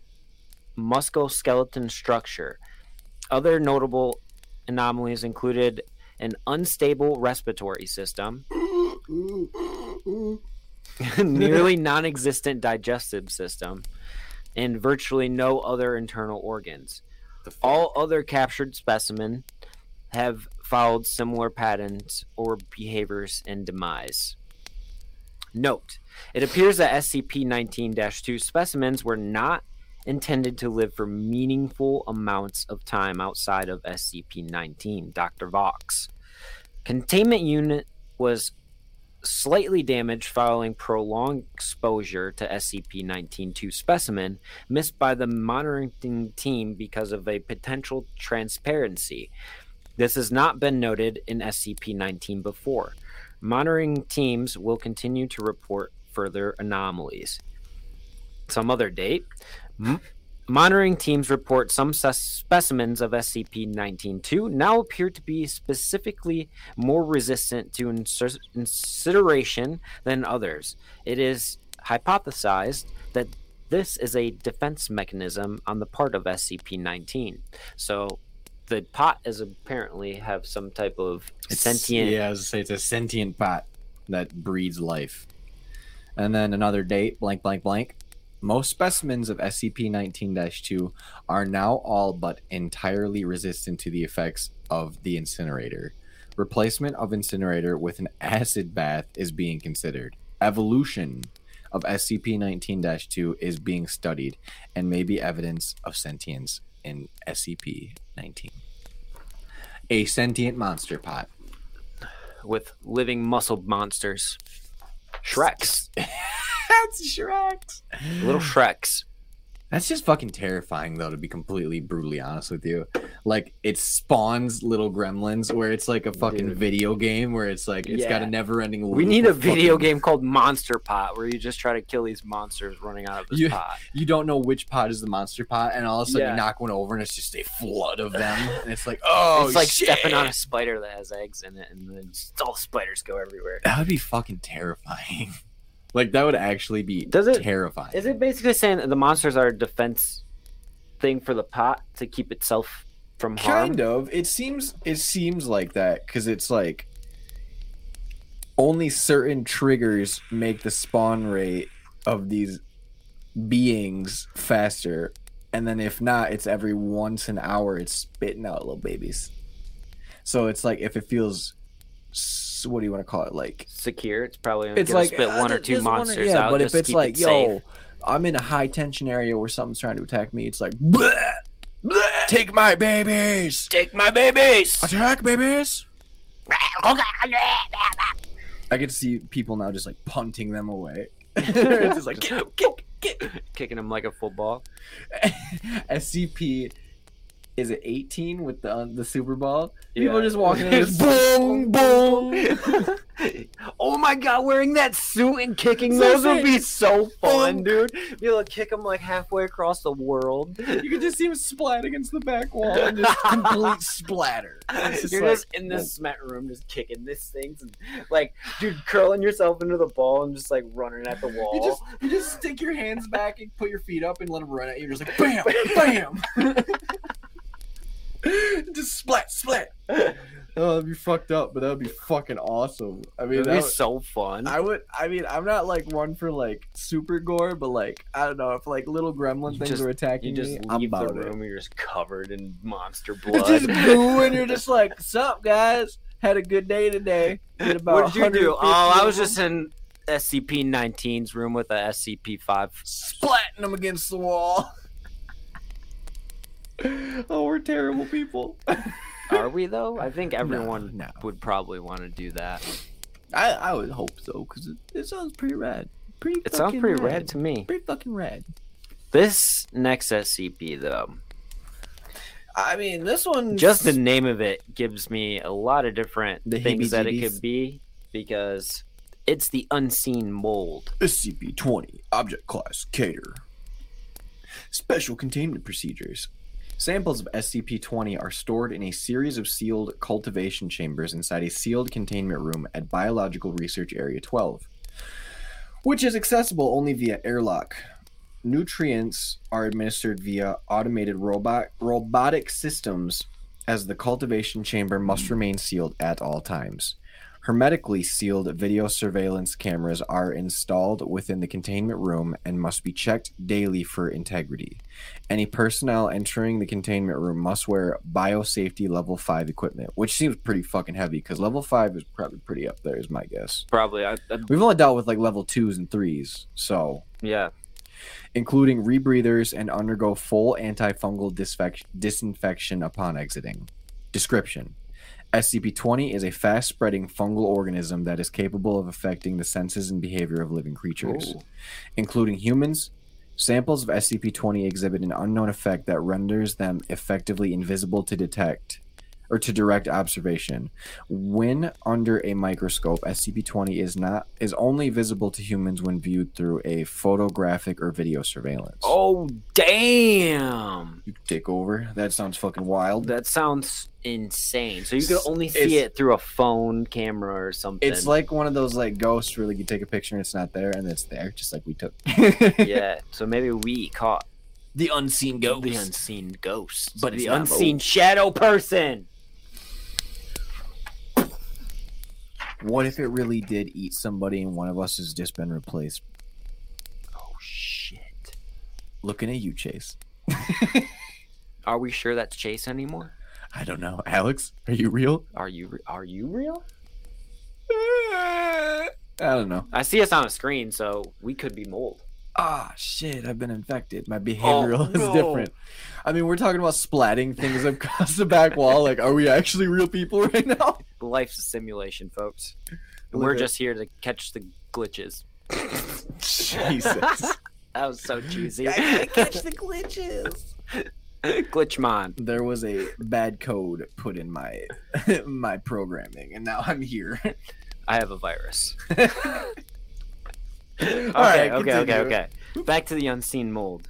Speaker 2: musculoskeleton structure. Other notable anomalies included an unstable respiratory system, <laughs> nearly <laughs> non existent digestive system, and virtually no other internal organs. All other captured specimen have followed similar patterns or behaviors in demise. Note: It appears that SCP-19-2 specimens were not intended to live for meaningful amounts of time outside of SCP-19. Dr. Vox. Containment unit was slightly damaged following prolonged exposure to SCP-19-2 specimen missed by the monitoring team because of a potential transparency. This has not been noted in SCP-19 before. Monitoring teams will continue to report further anomalies. Some other date. M- monitoring teams report some specimens of SCP-19-2 now appear to be specifically more resistant to incineration than others. It is hypothesized that this is a defense mechanism on the part of SCP-19. So the pot is apparently have some type of sentient.
Speaker 3: Yeah, I was say it's a sentient pot that breeds life. And then another date, blank, blank, blank. Most specimens of SCP 19 2 are now all but entirely resistant to the effects of the incinerator. Replacement of incinerator with an acid bath is being considered. Evolution of SCP 19 2 is being studied and may be evidence of sentience in SCP 19. A sentient monster pot.
Speaker 2: with living muscle monsters. Shreks. <laughs> <laughs>
Speaker 3: That's Shrek.
Speaker 2: Little Shreks.
Speaker 3: That's just fucking terrifying, though, to be completely brutally honest with you. Like, it spawns little gremlins where it's like a fucking
Speaker 2: Dude.
Speaker 3: video game where it's like, it's got a never ending
Speaker 2: We need a video game called Monster Pot where you just try to kill these monsters running out of this
Speaker 3: You-
Speaker 2: pot.
Speaker 3: You don't know which pot is the monster pot, and all of a sudden
Speaker 2: Yeah.
Speaker 3: you knock one over and it's just a flood of them. <laughs> and it's like, oh,
Speaker 2: it's like
Speaker 3: shit.
Speaker 2: stepping on a spider that has eggs in it, and then all the spiders go everywhere.
Speaker 3: That would be fucking terrifying. <laughs> like, that would actually be
Speaker 2: Does it-
Speaker 3: terrifying.
Speaker 2: Is it basically saying that the monsters are a defense thing for the pot to keep itself from harm?
Speaker 3: kind of it seems it seems like that because it's like only certain triggers make the spawn rate of these beings faster and then if not it's every once an hour it's spitting out little babies so it's like if it feels s- what do you want to call it like
Speaker 2: Secure. It's probably gonna
Speaker 3: it's like
Speaker 2: spit
Speaker 3: uh,
Speaker 2: one or two
Speaker 3: this one-
Speaker 2: monsters
Speaker 3: yeah,
Speaker 2: out.
Speaker 3: but
Speaker 2: just
Speaker 3: if it's like
Speaker 2: it safe.
Speaker 3: yo i'm in a high tension area where something's trying to attack me it's like "Bleh, bleh, take my babies
Speaker 2: take my babies.
Speaker 3: attack babies <laughs> I get to see people now just like punting them away. <laughs> <laughs> it's just like
Speaker 2: kick, kick, kick, kicking them like a football.
Speaker 3: SCP. Is it 18 with the uh, the Super Bowl? People
Speaker 2: Yeah.
Speaker 3: are just walking in, <laughs> just boom, boom. <laughs>
Speaker 2: oh my god, wearing that suit and kicking those would be so fun, dude. Be able to kick them like halfway across the world.
Speaker 3: You could just see him splat against the back <laughs> wall and just complete splatter. Just
Speaker 2: You're
Speaker 3: like,
Speaker 2: just in this cement room, just kicking these things, and like, dude, curling yourself into the ball and just like running at the wall.
Speaker 3: You just you just stick your hands back and put your feet up and let them run at you. You're just like bam, bam. <laughs> just splat, splat. <laughs> Oh, that'd be fucked up, but that'd be fucking awesome. I mean,
Speaker 2: It'd be
Speaker 3: would-
Speaker 2: so fun.
Speaker 3: I would. I mean, I'm not like one for like super gore, but like I don't know if like little gremlin
Speaker 2: You
Speaker 3: things
Speaker 2: just-
Speaker 3: are attacking
Speaker 2: you just
Speaker 3: me. I'm
Speaker 2: leave the
Speaker 3: about it.
Speaker 2: room, you're just covered in monster <laughs>
Speaker 3: It's
Speaker 2: blood.
Speaker 3: just goo, and you're just like, "Sup, guys? Had a good day today." About
Speaker 2: what did you do? Oh, I was
Speaker 3: them."
Speaker 2: just in SCP-19's room with a SCP-5.
Speaker 3: splatting them against the wall. Oh, we're terrible people. <laughs>
Speaker 2: Are we though? I think everyone
Speaker 3: no.
Speaker 2: would probably want to do that.
Speaker 3: I, I would hope so because it, it sounds pretty rad. Pretty.
Speaker 2: It sounds pretty rad to me.
Speaker 3: Pretty fucking rad.
Speaker 2: This next SCP though,
Speaker 3: I mean, this one
Speaker 2: just the name of it gives me a lot of different
Speaker 3: The
Speaker 2: things that it could be because it's the unseen mold.
Speaker 3: SCP-20 Object Class Keter. Special containment procedures. Samples of SCP-20 are stored in a series of sealed cultivation chambers inside a sealed containment room at Biological Research Area 12, which is accessible only via airlock. Nutrients are administered via automated robot robotic systems as the cultivation chamber must remain sealed at all times. Hermetically sealed video surveillance cameras are installed within the containment room and must be checked daily for integrity. Any personnel entering the containment room must wear biosafety level 5 equipment, which seems pretty fucking heavy because level 5 is probably pretty up there, is my guess.
Speaker 2: Probably, I, I,
Speaker 3: We've only dealt with like level 2s and 3s, so
Speaker 2: yeah.
Speaker 3: including rebreathers and undergo full antifungal disinfection upon exiting. Description SCP 20 is a fast spreading fungal organism that is capable of affecting the senses and behavior of living creatures,
Speaker 2: Ooh.
Speaker 3: including humans. Samples of SCP 20 exhibit an unknown effect that renders them effectively invisible to detect or to direct observation. When under a microscope, SCP-20 is not is only visible to humans when viewed through a photographic or video surveillance.
Speaker 2: Oh damn!
Speaker 3: You take over. That sounds fucking wild.
Speaker 2: That sounds insane. So you could only see
Speaker 3: it's-
Speaker 2: it through a phone camera or something.
Speaker 3: It's like one of those like ghosts where like you take a picture and it's not there and it's there, just like we took. <laughs>
Speaker 2: yeah. <laughs> So maybe we caught
Speaker 3: The unseen ghost.
Speaker 2: the unseen ghost,
Speaker 3: But it's
Speaker 2: the
Speaker 3: not
Speaker 2: unseen shadow person.
Speaker 3: What if it really did eat somebody and one of us has just been replaced?
Speaker 2: Oh shit!
Speaker 3: Looking at you, Chase. <laughs>
Speaker 2: Are we sure that's Chase anymore?
Speaker 3: I don't know. Alex, are you real?
Speaker 2: Are you re- are you real?
Speaker 3: I don't know.
Speaker 2: I see us on a screen, so we could be mold.
Speaker 3: Ah, shit, I've been infected. My behavioral
Speaker 2: Oh,
Speaker 3: is
Speaker 2: no.
Speaker 3: different. I mean, we're talking about splatting things across the back wall. Like, are we actually real people <laughs> right now?
Speaker 2: Life's a simulation, folks. We're just here to catch the glitches.
Speaker 3: Jesus. <laughs>
Speaker 2: That was so cheesy.
Speaker 3: i <laughs> Catch the glitches.
Speaker 2: Glitchmon.
Speaker 3: There was a bad code put in my <laughs> my programming, and now I'm here.
Speaker 2: I have a virus. Okay,
Speaker 3: right,
Speaker 2: okay, okay, okay. Back to the unseen mold.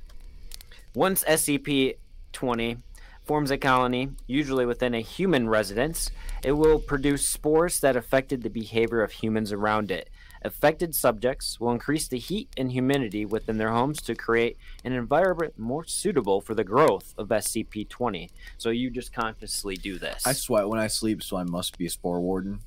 Speaker 2: Once SCP 20 forms a colony, usually within a human residence, it will produce spores that affected the behavior of humans around it. Affected subjects will increase the heat and humidity within their homes to create an environment more suitable for the growth of SCP 20. So you just consciously do this.
Speaker 3: I sweat when I sleep, so I must be a spore warden.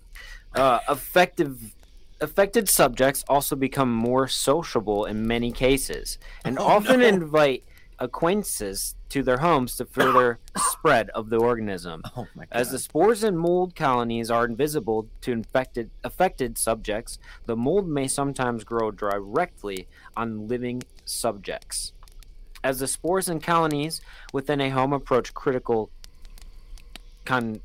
Speaker 2: Uh, effective affected subjects also become more sociable in many cases and
Speaker 3: Oh,
Speaker 2: often
Speaker 3: no.
Speaker 2: invite acquaintances to their homes to further <coughs> spread of the organism.
Speaker 3: Oh my god.
Speaker 2: As the spores and mold colonies are invisible to infected affected subjects, the mold may sometimes grow directly on living subjects. As the spores and colonies within a home approach critical con-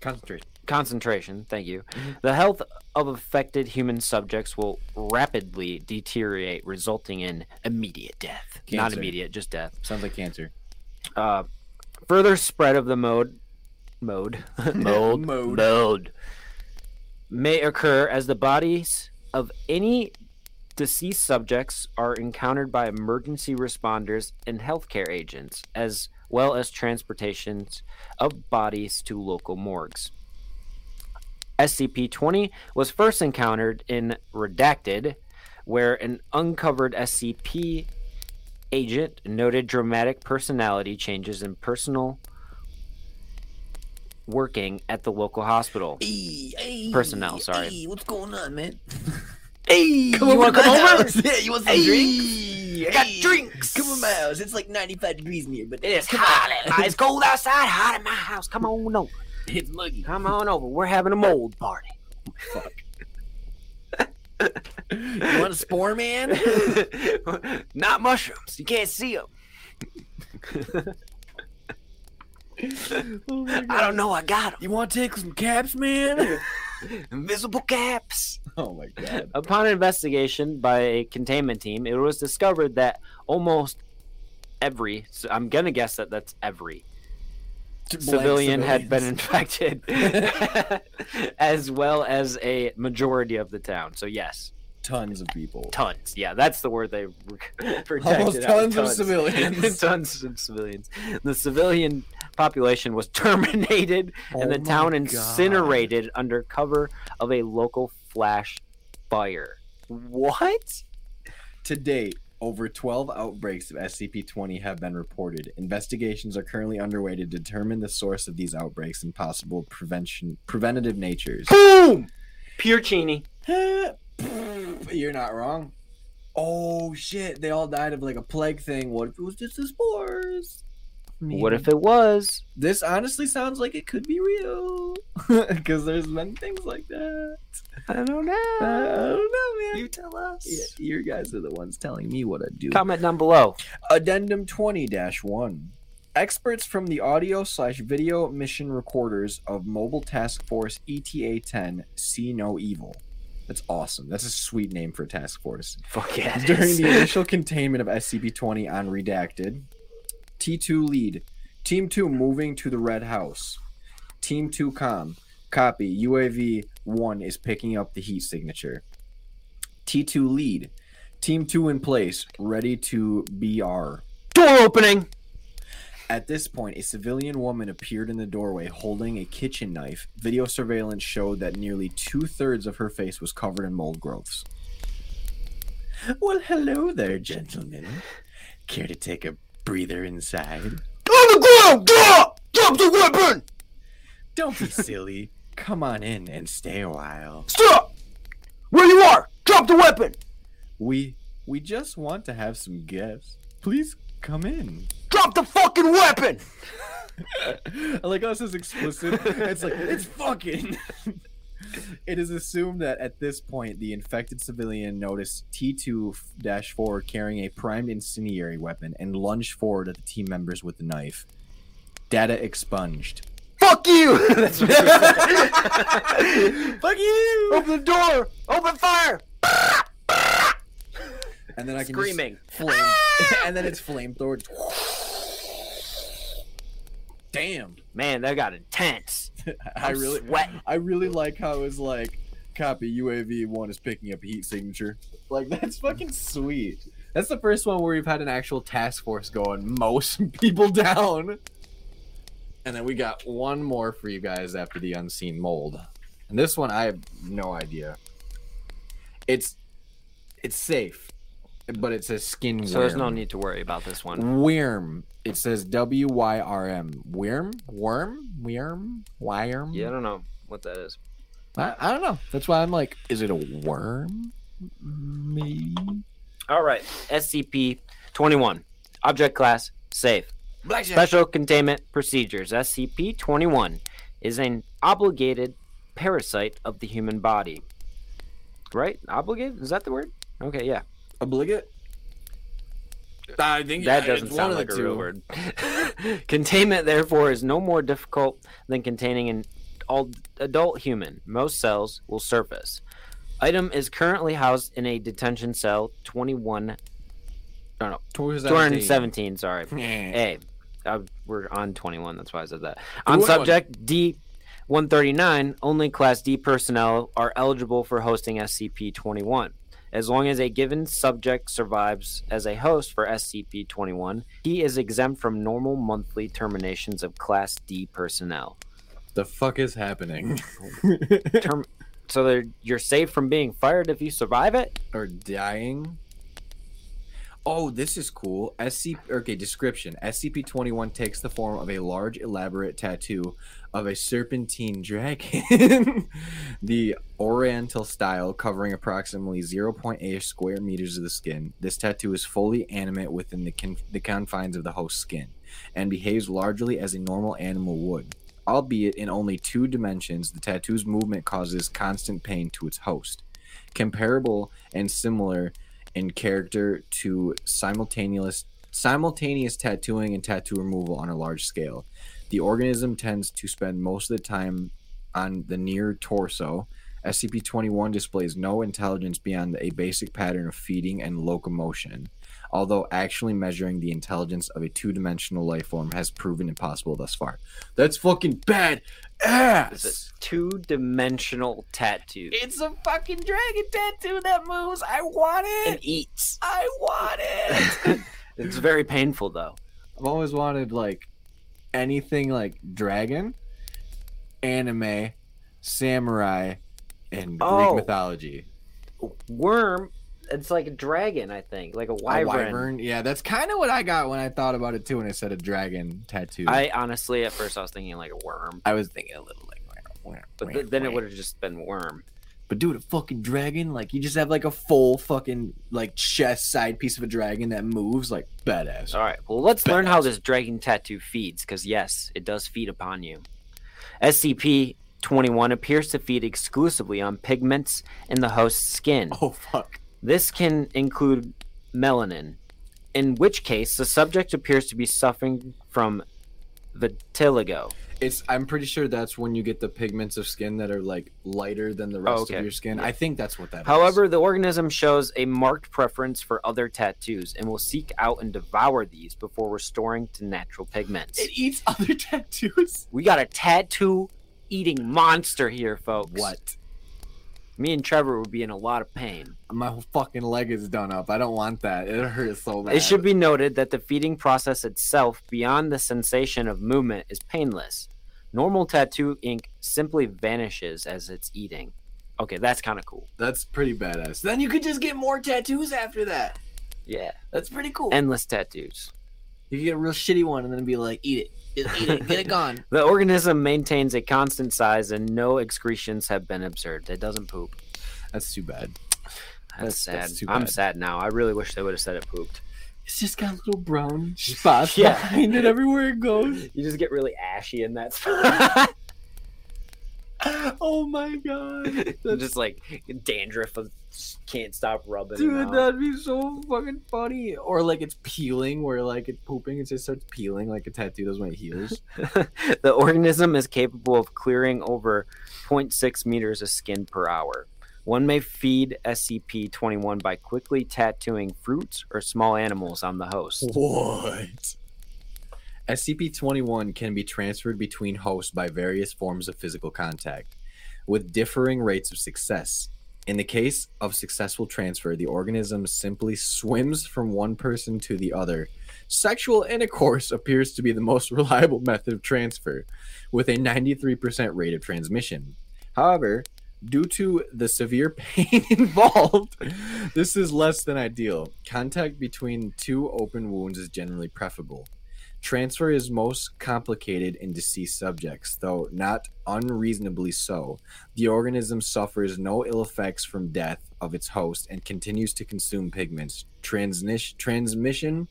Speaker 3: Concentrate.
Speaker 2: Concentration, thank you,
Speaker 3: Mhm.
Speaker 2: the health of affected human subjects will rapidly deteriorate, resulting in immediate death. Not immediate, just death.
Speaker 3: Sounds like cancer.
Speaker 2: Uh, further spread of the mode, mode, <laughs> mold,
Speaker 3: Mode.
Speaker 2: mode, may occur as the bodies of any deceased subjects are encountered by emergency responders and healthcare agents, as well as transportations of bodies to local morgues. SCP-20 was first encountered in Redacted, where an uncovered SCP agent noted dramatic personality changes in personal working at the local hospital.
Speaker 3: Hey, hey,
Speaker 2: Personnel, sorry.
Speaker 3: Hey, what's going on, man? <laughs>
Speaker 2: Hey, you want to come over? <laughs>
Speaker 3: Yeah, you want some
Speaker 2: Hey,
Speaker 3: drinks?
Speaker 2: I got drinks.
Speaker 3: Come on, my house. It's like 95 degrees in here, but
Speaker 2: It is hot. at my- It's cold outside. Hot in my house. Come on over.
Speaker 3: It's muggy.
Speaker 2: Come on over. We're having a mold party.
Speaker 3: Fuck. you want a spore man? <laughs>
Speaker 2: Not mushrooms. You can't see them. Oh I don't know. I got them.
Speaker 3: You want to take some caps, man? <laughs>
Speaker 2: Invisible caps.
Speaker 3: oh my god.
Speaker 2: Upon investigation by a containment team, it was discovered that almost every, so I'm going to guess that that's every, civilian had been infected, <laughs> as well as a majority of the town. So, yes,
Speaker 3: tons of people.
Speaker 2: tons. Yeah, that's the word they <laughs> projected
Speaker 3: Almost
Speaker 2: out,
Speaker 3: tons of civilians. <laughs>
Speaker 2: tons of civilians. The civilian population was terminated and
Speaker 3: Oh
Speaker 2: the
Speaker 3: my
Speaker 2: town
Speaker 3: God.
Speaker 2: incinerated under cover of a local flash fire. What?
Speaker 3: To date, over 12 outbreaks of SCP-20 have been reported. Investigations are currently underway to determine the source of these outbreaks and possible prevention preventative natures.
Speaker 2: Boom! Pure Cheney. <laughs>
Speaker 3: You're not wrong. Oh shit! They all died of like a plague thing. What if it was just the spores?
Speaker 2: What if it was?
Speaker 3: This honestly sounds like it could be real. <laughs> Because there's many things like that.
Speaker 2: I don't know.
Speaker 3: I don't know, man.
Speaker 2: You tell us.
Speaker 3: Yeah, you guys are the ones telling me what to do.
Speaker 2: Comment down below.
Speaker 3: Addendum 20 1. Experts from the audio slash video mission recorders of Mobile Task Force ETA 10 see no evil. That's awesome. That's a sweet name for a task force.
Speaker 2: Fuck yeah.
Speaker 3: During the initial containment of SCP 20 on Redacted, T2 lead. Team 2 moving to the Red House. Team 2 com. Copy. UAV 1 is picking up the heat signature. T2 lead. Team 2 in place, ready to BR.
Speaker 2: door opening.
Speaker 3: At this point, a civilian woman appeared in the doorway holding a kitchen knife. Video surveillance showed that nearly two thirds of her face was covered in mold growths. Well, hello there, gentlemen. Care to take a breather inside?
Speaker 2: On the ground! Drop! Drop the weapon!
Speaker 3: Don't be silly. Come on in and stay a while.
Speaker 2: Stop! Where you are! Drop the weapon!
Speaker 3: We we just want to have some guests. Please come in.
Speaker 2: Drop the fucking weapon! <laughs>
Speaker 3: I like how this is explicit. It's like it's fucking. <laughs> it is assumed that at this point, the infected civilian noticed T2-4 carrying a primed incendiary weapon and lunged forward at the team members with the knife. Data expunged.
Speaker 2: Fuck you! <laughs> That's what you <laughs>
Speaker 3: Fuck you!
Speaker 2: Open the door! Open fire!
Speaker 3: And then I can
Speaker 2: Screaming.
Speaker 3: just flame, ah! <laughs> and then it's flamethrower. Damn.
Speaker 2: Man, that got intense. <laughs>
Speaker 3: I really,
Speaker 2: sweating.
Speaker 3: I really like how it was like, copy UAV one is picking up heat signature. Like that's fucking sweet. That's the first one where we've had an actual task force going, most <laughs> people down. And then we got one more for you guys after the unseen mold. And this one I have no idea. It's it's safe, but it says skin.
Speaker 2: So there's no need to worry about this one.
Speaker 3: Worm. It says W Y R M. Worm? Worm? Worm? Worm?
Speaker 2: Yeah, I don't know what that is.
Speaker 3: I, I don't know. That's why I'm like, is it a worm? Maybe.
Speaker 2: All right, SCP 21. Object class safe.
Speaker 3: Blackjack.
Speaker 2: Special containment procedures. SCP 21 is an obligated parasite of the human body. Right? Obligated? Is that the word? Okay, yeah.
Speaker 3: Obligate. I think
Speaker 2: That
Speaker 3: yeah,
Speaker 2: doesn't sound like
Speaker 3: the
Speaker 2: a real word. <laughs> Containment, therefore, is no more difficult than containing an adult human. Most cells will surface. Item is currently housed in a detention cell 21. No, no, 217. Sorry. <laughs> A. Uh, we're on 21. That's why I said that. On subject D 139, only Class D personnel are eligible for hosting SCP 21. As long as a given subject survives as a host for SCP 21, he is exempt from normal monthly terminations of Class D personnel.
Speaker 3: The fuck is happening? <laughs>
Speaker 2: Term- so you're safe from being fired if you survive it?
Speaker 3: or dying? Oh, this is cool. SCP okay, description. SCP-21 takes the form of a large elaborate tattoo of a serpentine dragon. <laughs> the oriental style covering approximately 0.8 square meters of the skin. This tattoo is fully animate within the con- the confines of the host skin and behaves largely as a normal animal would. Albeit in only two dimensions, the tattoo's movement causes constant pain to its host. comparable and similar in character to simultaneous simultaneous tattooing and tattoo removal on a large scale. The organism tends to spend most of the time on the near torso. SCP-21 displays no intelligence beyond a basic pattern of feeding and locomotion although actually measuring the intelligence of a two-dimensional life form has proven impossible thus far. That's fucking bad
Speaker 2: It's
Speaker 3: ass.
Speaker 2: a two-dimensional tattoo.
Speaker 3: It's a fucking dragon tattoo that moves. I want it!
Speaker 2: and
Speaker 3: it.
Speaker 2: eats.
Speaker 3: I want it. <laughs>
Speaker 2: It's very painful though.
Speaker 3: I've always wanted like anything like dragon, anime, samurai, and Greek
Speaker 2: Oh.
Speaker 3: mythology.
Speaker 2: Worm. It's like a dragon, I think, like a
Speaker 3: A
Speaker 2: wyvern.
Speaker 3: wyvern. Yeah, that's kind of what I got when I thought about it too. When I said a dragon tattoo,
Speaker 2: I honestly, at first, I was thinking like a worm,
Speaker 3: I was thinking a little like.
Speaker 2: worm, but th- then it would have just been worm.
Speaker 3: But dude, a fucking dragon, like you just have like a full fucking like chest side piece of a dragon that moves like badass.
Speaker 2: All right. Well, let's learn how this dragon tattoo feeds, because yes, it does feed upon you. SCP 21 appears to feed exclusively on pigments in the host's skin. <laughs>
Speaker 3: Oh fuck.
Speaker 2: This can include melanin, in which case the subject appears to be suffering from vitiligo.
Speaker 3: It's I'm pretty sure that's when you get the pigments of skin that are like lighter than the rest
Speaker 2: Oh, okay.
Speaker 3: of your skin.
Speaker 2: Yeah.
Speaker 3: I think that's what that is.
Speaker 2: However, the organism shows a marked preference for other tattoos and will seek out and devour these before restoring to natural pigments.
Speaker 3: it eats <laughs> other tattoos.
Speaker 2: We got a tattoo eating monster here, folks.
Speaker 3: What?
Speaker 2: Me and Trevor would be in a lot of pain.
Speaker 3: My fucking leg is done up. I don't want that. It hurts so bad.
Speaker 2: It should be noted that the feeding process itself, beyond the sensation of movement, is painless. Normal tattoo ink simply vanishes as it's eating. Okay, that's kind of cool.
Speaker 3: That's pretty badass. Then you could just get more tattoos after that.
Speaker 2: Yeah.
Speaker 3: That's pretty cool.
Speaker 2: Endless tattoos.
Speaker 3: You could get a real shitty one and then be like, eat it. Just eat it. Get it gone. <laughs>
Speaker 2: The organism maintains a constant size and no excretions have been observed. It doesn't poop.
Speaker 3: That's too bad.
Speaker 2: That's,
Speaker 3: That's- that's
Speaker 2: sad.
Speaker 3: too
Speaker 2: I'm sad now. I really wish they would have said it pooped.
Speaker 3: It's just got little brown <laughs> spots
Speaker 2: Yeah.
Speaker 3: behind it everywhere it goes. <laughs>
Speaker 2: You just get really ashy in that spot. <laughs>
Speaker 3: Oh my god. <laughs>
Speaker 2: Just like dandruff of can't stop rubbing.
Speaker 3: Dude, that'd be so fucking funny. Or like it's peeling, where like it's pooping, it just starts peeling like a tattoo does when it heals.
Speaker 2: the organism is capable of clearing over 0.6 meters of skin per hour. One may feed SCP 21 by quickly tattooing fruits or small animals on the host.
Speaker 3: What? SCP 21 can be transferred between hosts by various forms of physical contact, with differing rates of success. In the case of successful transfer, the organism simply swims from one person to the other. Sexual intercourse <laughs> appears to be the most reliable method of transfer, with a 93% rate of transmission. However, due to the severe <laughs> pain involved, this is less than ideal. Contact between two open wounds is generally preferable. Transfer is most complicated in deceased subjects, though not unreasonably so. The organism suffers no ill effects from death of its host and continues to consume pigments. Transnis- transmission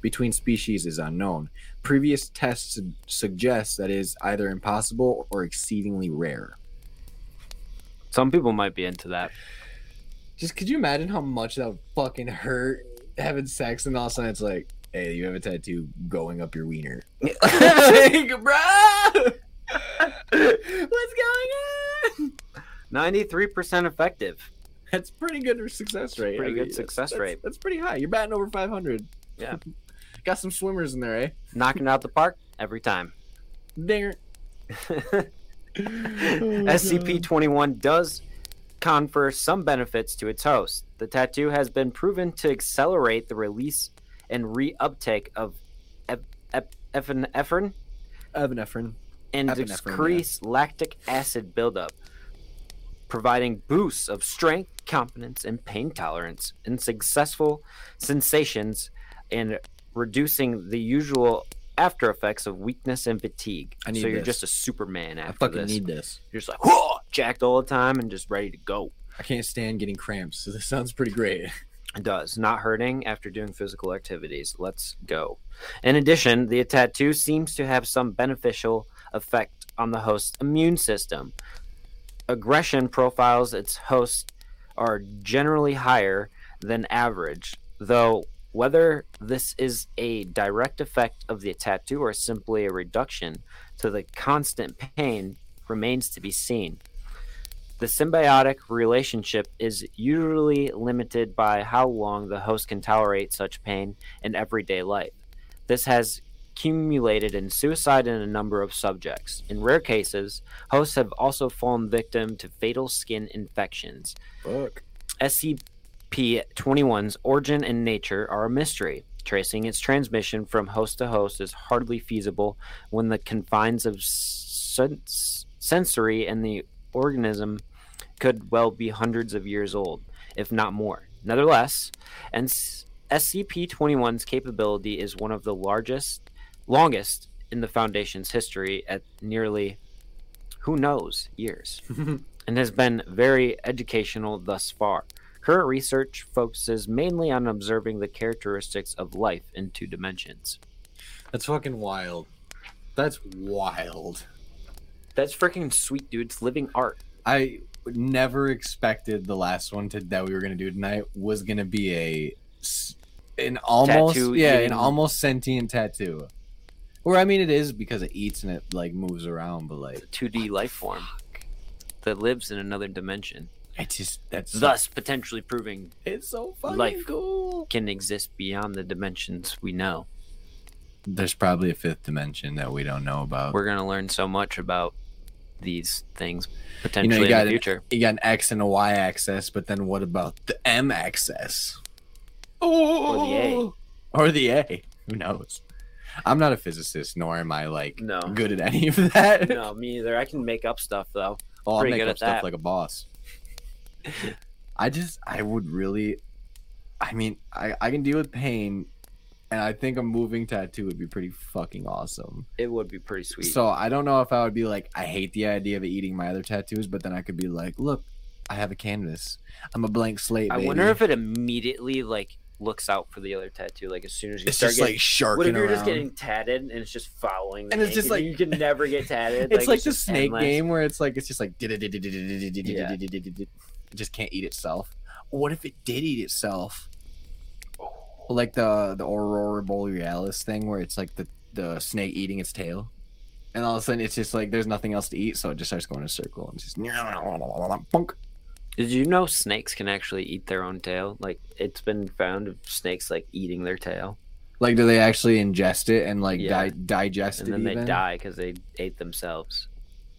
Speaker 3: between species is unknown. Previous tests suggest that it is either impossible or exceedingly rare.
Speaker 2: Some people might be into that.
Speaker 3: Just could you imagine how much that would fucking hurt having sex and all of a sudden it's like, hey, you have a tattoo going up your wiener. <laughs> <laughs> like, bruh! <laughs> What's going on?
Speaker 2: 93% effective.
Speaker 3: That's pretty good success rate.
Speaker 2: pretty good
Speaker 3: that's-
Speaker 2: success
Speaker 3: that's-
Speaker 2: rate.
Speaker 3: That's pretty high. You're batting over 500.
Speaker 2: Yeah.
Speaker 3: Got some swimmers in there, eh?
Speaker 2: Knocking out the park every time.
Speaker 3: Dinger.
Speaker 2: SCP 21 does confer some benefits to its host. The tattoo has been proven to accelerate the release and reuptake of ep- ep- epinephrine
Speaker 3: Epinephrine.
Speaker 2: and
Speaker 3: Epinephrine,
Speaker 2: decrease lactic acid buildup, providing boosts of strength, confidence, and pain tolerance, and successful sensations, and reducing the usual after effects of weakness and fatigue.
Speaker 3: I need
Speaker 2: so you're
Speaker 3: this.
Speaker 2: just a Superman after I
Speaker 3: fucking
Speaker 2: this.
Speaker 3: need this.
Speaker 2: You're just like "Whoa!" jacked all the time and just ready to go.
Speaker 3: I can't stand getting cramps, so <laughs> this sounds pretty great.
Speaker 2: Does. Not hurting after doing physical activities. Let's go. In addition, the tattoo seems to have some beneficial effect on the host's immune system. Aggression profiles its host are generally higher than average, though whether this is a direct effect of the tattoo or simply a reduction to the constant pain remains to be seen. The symbiotic relationship is usually limited by how long the host can tolerate such pain in everyday life. This has accumulated in suicide in a number of subjects. In rare cases, hosts have also fallen victim to fatal skin infections.
Speaker 3: Fuck.
Speaker 2: SCP 21's origin and nature are a mystery. Tracing its transmission from host to host is hardly feasible when the confines of sen- sensory and the organism could well be hundreds of years old, if not more. Nevertheless, and SCP 21's capability is one of the largest, longest in the Foundation's history at nearly, who knows, years, <laughs> and has been very educational thus far. Current research focuses mainly on observing the characteristics of life in two dimensions.
Speaker 3: That's fucking wild. That's wild.
Speaker 2: That's freaking sweet, dude. It's living art.
Speaker 3: I never expected the last one to that we were gonna do tonight was gonna be a an almost
Speaker 2: Tattoo
Speaker 3: yeah
Speaker 2: eating-
Speaker 3: an almost sentient tattoo. Or I mean, it is because it eats and it like moves around, but like
Speaker 2: 2D life form that lives in another dimension,
Speaker 3: it just that's so-
Speaker 2: thus potentially proving
Speaker 3: it's so fucking
Speaker 2: life.
Speaker 3: cool.
Speaker 2: can exist beyond the dimensions we know.
Speaker 3: There's probably a fifth dimension that we don't know about.
Speaker 2: We're gonna learn so much about these things
Speaker 3: you
Speaker 2: potentially
Speaker 3: know, you
Speaker 2: in
Speaker 3: got
Speaker 2: the
Speaker 3: an,
Speaker 2: future.
Speaker 3: you got an X and a Y axis, but then what about the M axis? Oh, or
Speaker 2: the A.
Speaker 3: Or the A. Who knows? I'm not a physicist, nor am I like
Speaker 2: No.
Speaker 3: good at any of that.
Speaker 2: No, me either. I can make up stuff though.
Speaker 3: Oh, I'll make up stuff
Speaker 2: that.
Speaker 3: like a boss. <laughs> I just, I would really, I mean, I, I can deal with pain, and I think a moving tattoo would be pretty fucking awesome.
Speaker 2: It would be pretty sweet.
Speaker 3: So I don't know if I would be like, I hate the idea of eating my other tattoos, but then I could be like, look, I have a canvas. I'm a blank slate.
Speaker 2: I
Speaker 3: baby.
Speaker 2: wonder if it immediately like looks out for the other tattoo. Like as soon as you
Speaker 3: it's
Speaker 2: start
Speaker 3: just
Speaker 2: getting,
Speaker 3: like sharking
Speaker 2: what if you're
Speaker 3: around.
Speaker 2: just getting tatted and it's just following?
Speaker 3: And it's just like-
Speaker 2: you can never get tatted. <laughs>
Speaker 3: it's like, the snake game where it's like it's just like it just can't eat itself. What if it did eat itself? Like the the aurora borealis thing where it's like the the snake eating its tail, and all of a sudden it's just like there's nothing else to eat, so it just starts going in a circle and just <laughs> punk.
Speaker 2: Did you know snakes can actually eat their own tail? Like it's been found of snakes like eating their tail,
Speaker 3: Like, do they actually ingest it and like
Speaker 2: Yeah.
Speaker 3: di- digest it?
Speaker 2: and
Speaker 3: it?
Speaker 2: then they die because they ate themselves.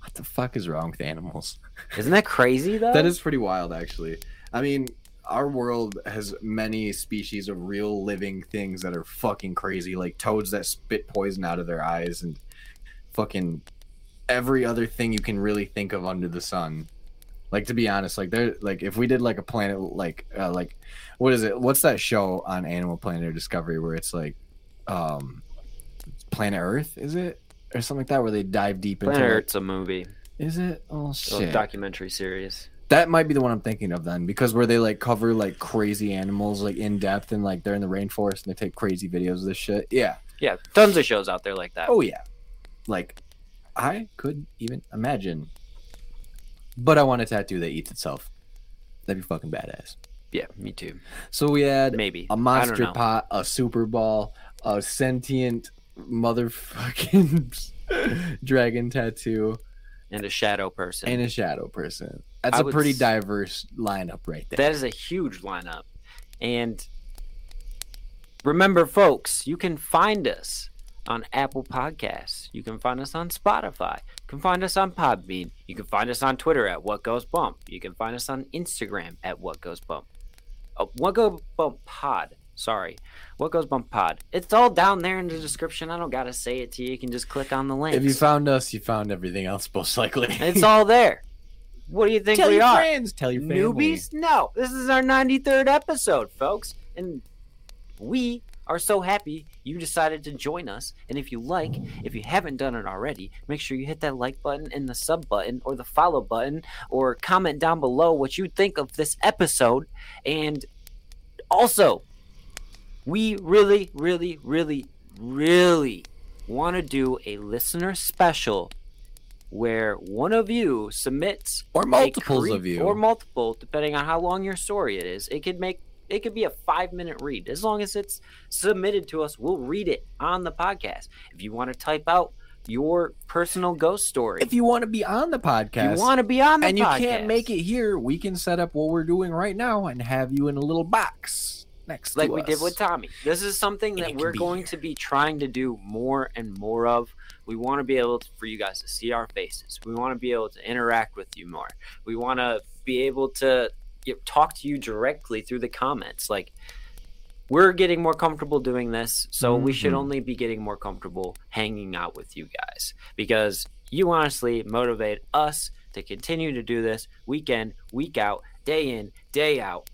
Speaker 3: What the fuck is wrong with animals?
Speaker 2: Isn't that crazy <laughs> though?
Speaker 3: That is pretty wild, actually. I mean, our world has many species of real living things that are fucking crazy, like toads that spit poison out of their eyes, and fucking every other thing you can really think of under the sun. Like to be honest, like there, like if we did like a planet, like uh, like what is it? What's that show on Animal Planet or Discovery where it's like, um, Planet Earth? Is it or something like that where they dive deep into?
Speaker 2: Planet
Speaker 3: like-
Speaker 2: Earth's a movie,
Speaker 3: is it? Oh
Speaker 2: a
Speaker 3: shit!
Speaker 2: documentary series.
Speaker 3: That might be the one I'm thinking of then, because where they like cover like crazy animals like in depth and like they're in the rainforest and they take crazy videos of this shit. Yeah.
Speaker 2: Yeah, tons of shows out there like that.
Speaker 3: Oh yeah. Like I could even imagine. But I want a tattoo that eats itself. That'd be fucking badass.
Speaker 2: Yeah, me too.
Speaker 3: So we had
Speaker 2: Maybe
Speaker 3: a monster pot, a super ball, a sentient motherfucking <laughs> dragon tattoo,
Speaker 2: and a shadow person.
Speaker 3: and a shadow person. That's
Speaker 2: I
Speaker 3: a pretty
Speaker 2: s-
Speaker 3: diverse lineup right there.
Speaker 2: That is a huge lineup. And remember, folks, you can find us on Apple Podcasts. You can find us on Spotify. You can find us on Podbean. You can find us on Twitter at What Goes Bump. You can find us on Instagram at What Goes Bump. Oh, What Goes Bump Pod. Sorry. What Goes Bump Pod. It's all down there in the description. I don't got to say it to you. You can just click on the link.
Speaker 3: If you found us, you found everything else, most likely.
Speaker 2: it's all there. What do you think
Speaker 3: tell
Speaker 2: we
Speaker 3: your
Speaker 2: are?
Speaker 3: friends, tell your family.
Speaker 2: Newbies? No. This is our 93rd episode, folks. And we are so happy you decided to join us. And if you like, if you haven't done it already, make sure you hit that like button and the sub button or the follow button or comment down below what you think of this episode. And also, we really, really, really, really want to do a listener special where one of you submits
Speaker 3: Or multiples of you.
Speaker 2: or multiple depending on how long your story it is it could make it could be a five minute read as long as it's submitted to us we'll read it on the podcast if you want to type out your personal ghost story
Speaker 3: if you want to be on the podcast,
Speaker 2: you want to be on the
Speaker 3: and you can't make it here, we can set up what we're doing right now and have you in a little box next
Speaker 2: like we did with Tommy. This is something
Speaker 3: And
Speaker 2: that we're going
Speaker 3: here.
Speaker 2: to be trying to do more and more of. We want to be able to, for you guys to see our faces. We want to be able to interact with you more. We want to be able to you know, talk to you directly through the comments. Like we're getting more comfortable doing this, so we should
Speaker 3: Mhm.
Speaker 2: only be getting more comfortable hanging out with you guys because you honestly motivate us to continue to do this week in, week out, day in, day out.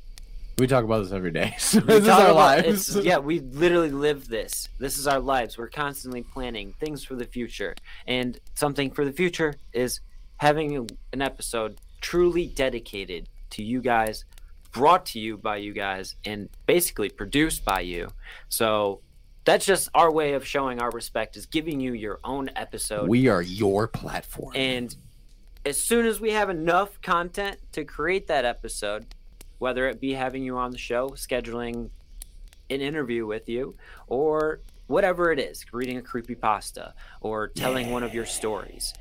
Speaker 3: We talk about this every day. <laughs> So this is our lives. <laughs>
Speaker 2: yeah, we literally live this. This is our lives. We're constantly planning things for the future. And something for the future is having an episode truly dedicated to you guys, brought to you by you guys, and basically produced by you. So that's just our way of showing our respect is giving you your own episode.
Speaker 3: we are your platform.
Speaker 2: And as soon as we have enough content to create that episode, whether it be having you on the show, scheduling an interview with you, or whatever it is, reading a creepy pasta or telling one of your stories.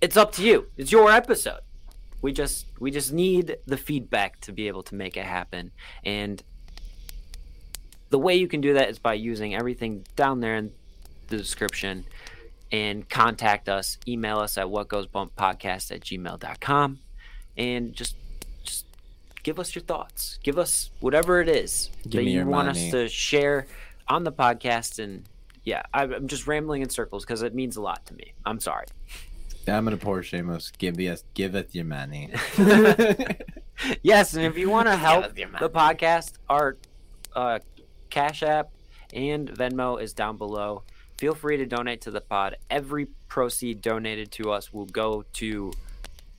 Speaker 2: It's up to you. It's your episode. We just we just need the feedback to be able to make it happen. And the way you can do that is by using everything down there in the description and contact us. Email us at whatgoesbumppodcast at gmail.com and just give us your thoughts. Give us whatever it is
Speaker 3: Give
Speaker 2: that you want
Speaker 3: money.
Speaker 2: us to share on the podcast. And yeah, I- I'm just rambling in circles because it means a lot to me. I'm sorry.
Speaker 3: I'm gonna pour Seamus. Give us, give us your money. <laughs> <laughs>
Speaker 2: yes, and if you want to help the podcast, our uh, Cash App and Venmo is down below. Feel free to donate to the pod. Every proceed donated to us will go to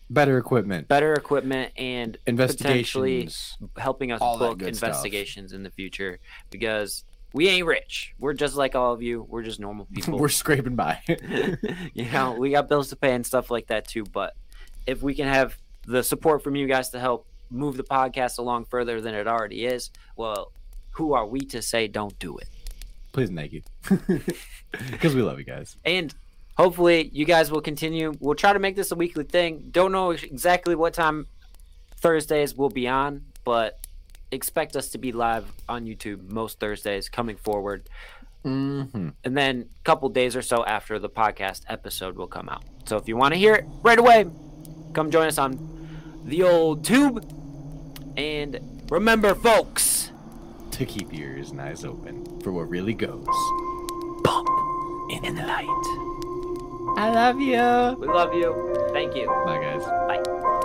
Speaker 3: Better equipment,
Speaker 2: better equipment and potentially
Speaker 3: investigations.
Speaker 2: helping us
Speaker 3: all
Speaker 2: book
Speaker 3: good stuff.
Speaker 2: investigations in the future because we ain't rich. We're just like all of you. We're just normal <laughs> people.
Speaker 3: We're scraping by. <laughs>
Speaker 2: you know, we got bills to pay and stuff like that too. But if we can have the support from you guys to help move the podcast along further than it already is, well, who are we to say don't do it?
Speaker 3: Please, Nike, because <laughs> we love you guys.
Speaker 2: And hopefully, you guys will continue. We'll try to make this a weekly thing. Don't know exactly what time Thursdays will be on, but expect us to be live on YouTube most Thursdays coming forward.
Speaker 3: Mm-hmm.
Speaker 2: and then a couple days or so after the podcast episode will come out. So if you want to hear it right away, come join us on the old tube. And remember, folks,
Speaker 3: To keep your ears and eyes open for what really goes.
Speaker 2: bump in the light.
Speaker 3: I love you.
Speaker 2: We love you. Thank you.
Speaker 3: Bye, guys.
Speaker 2: Bye.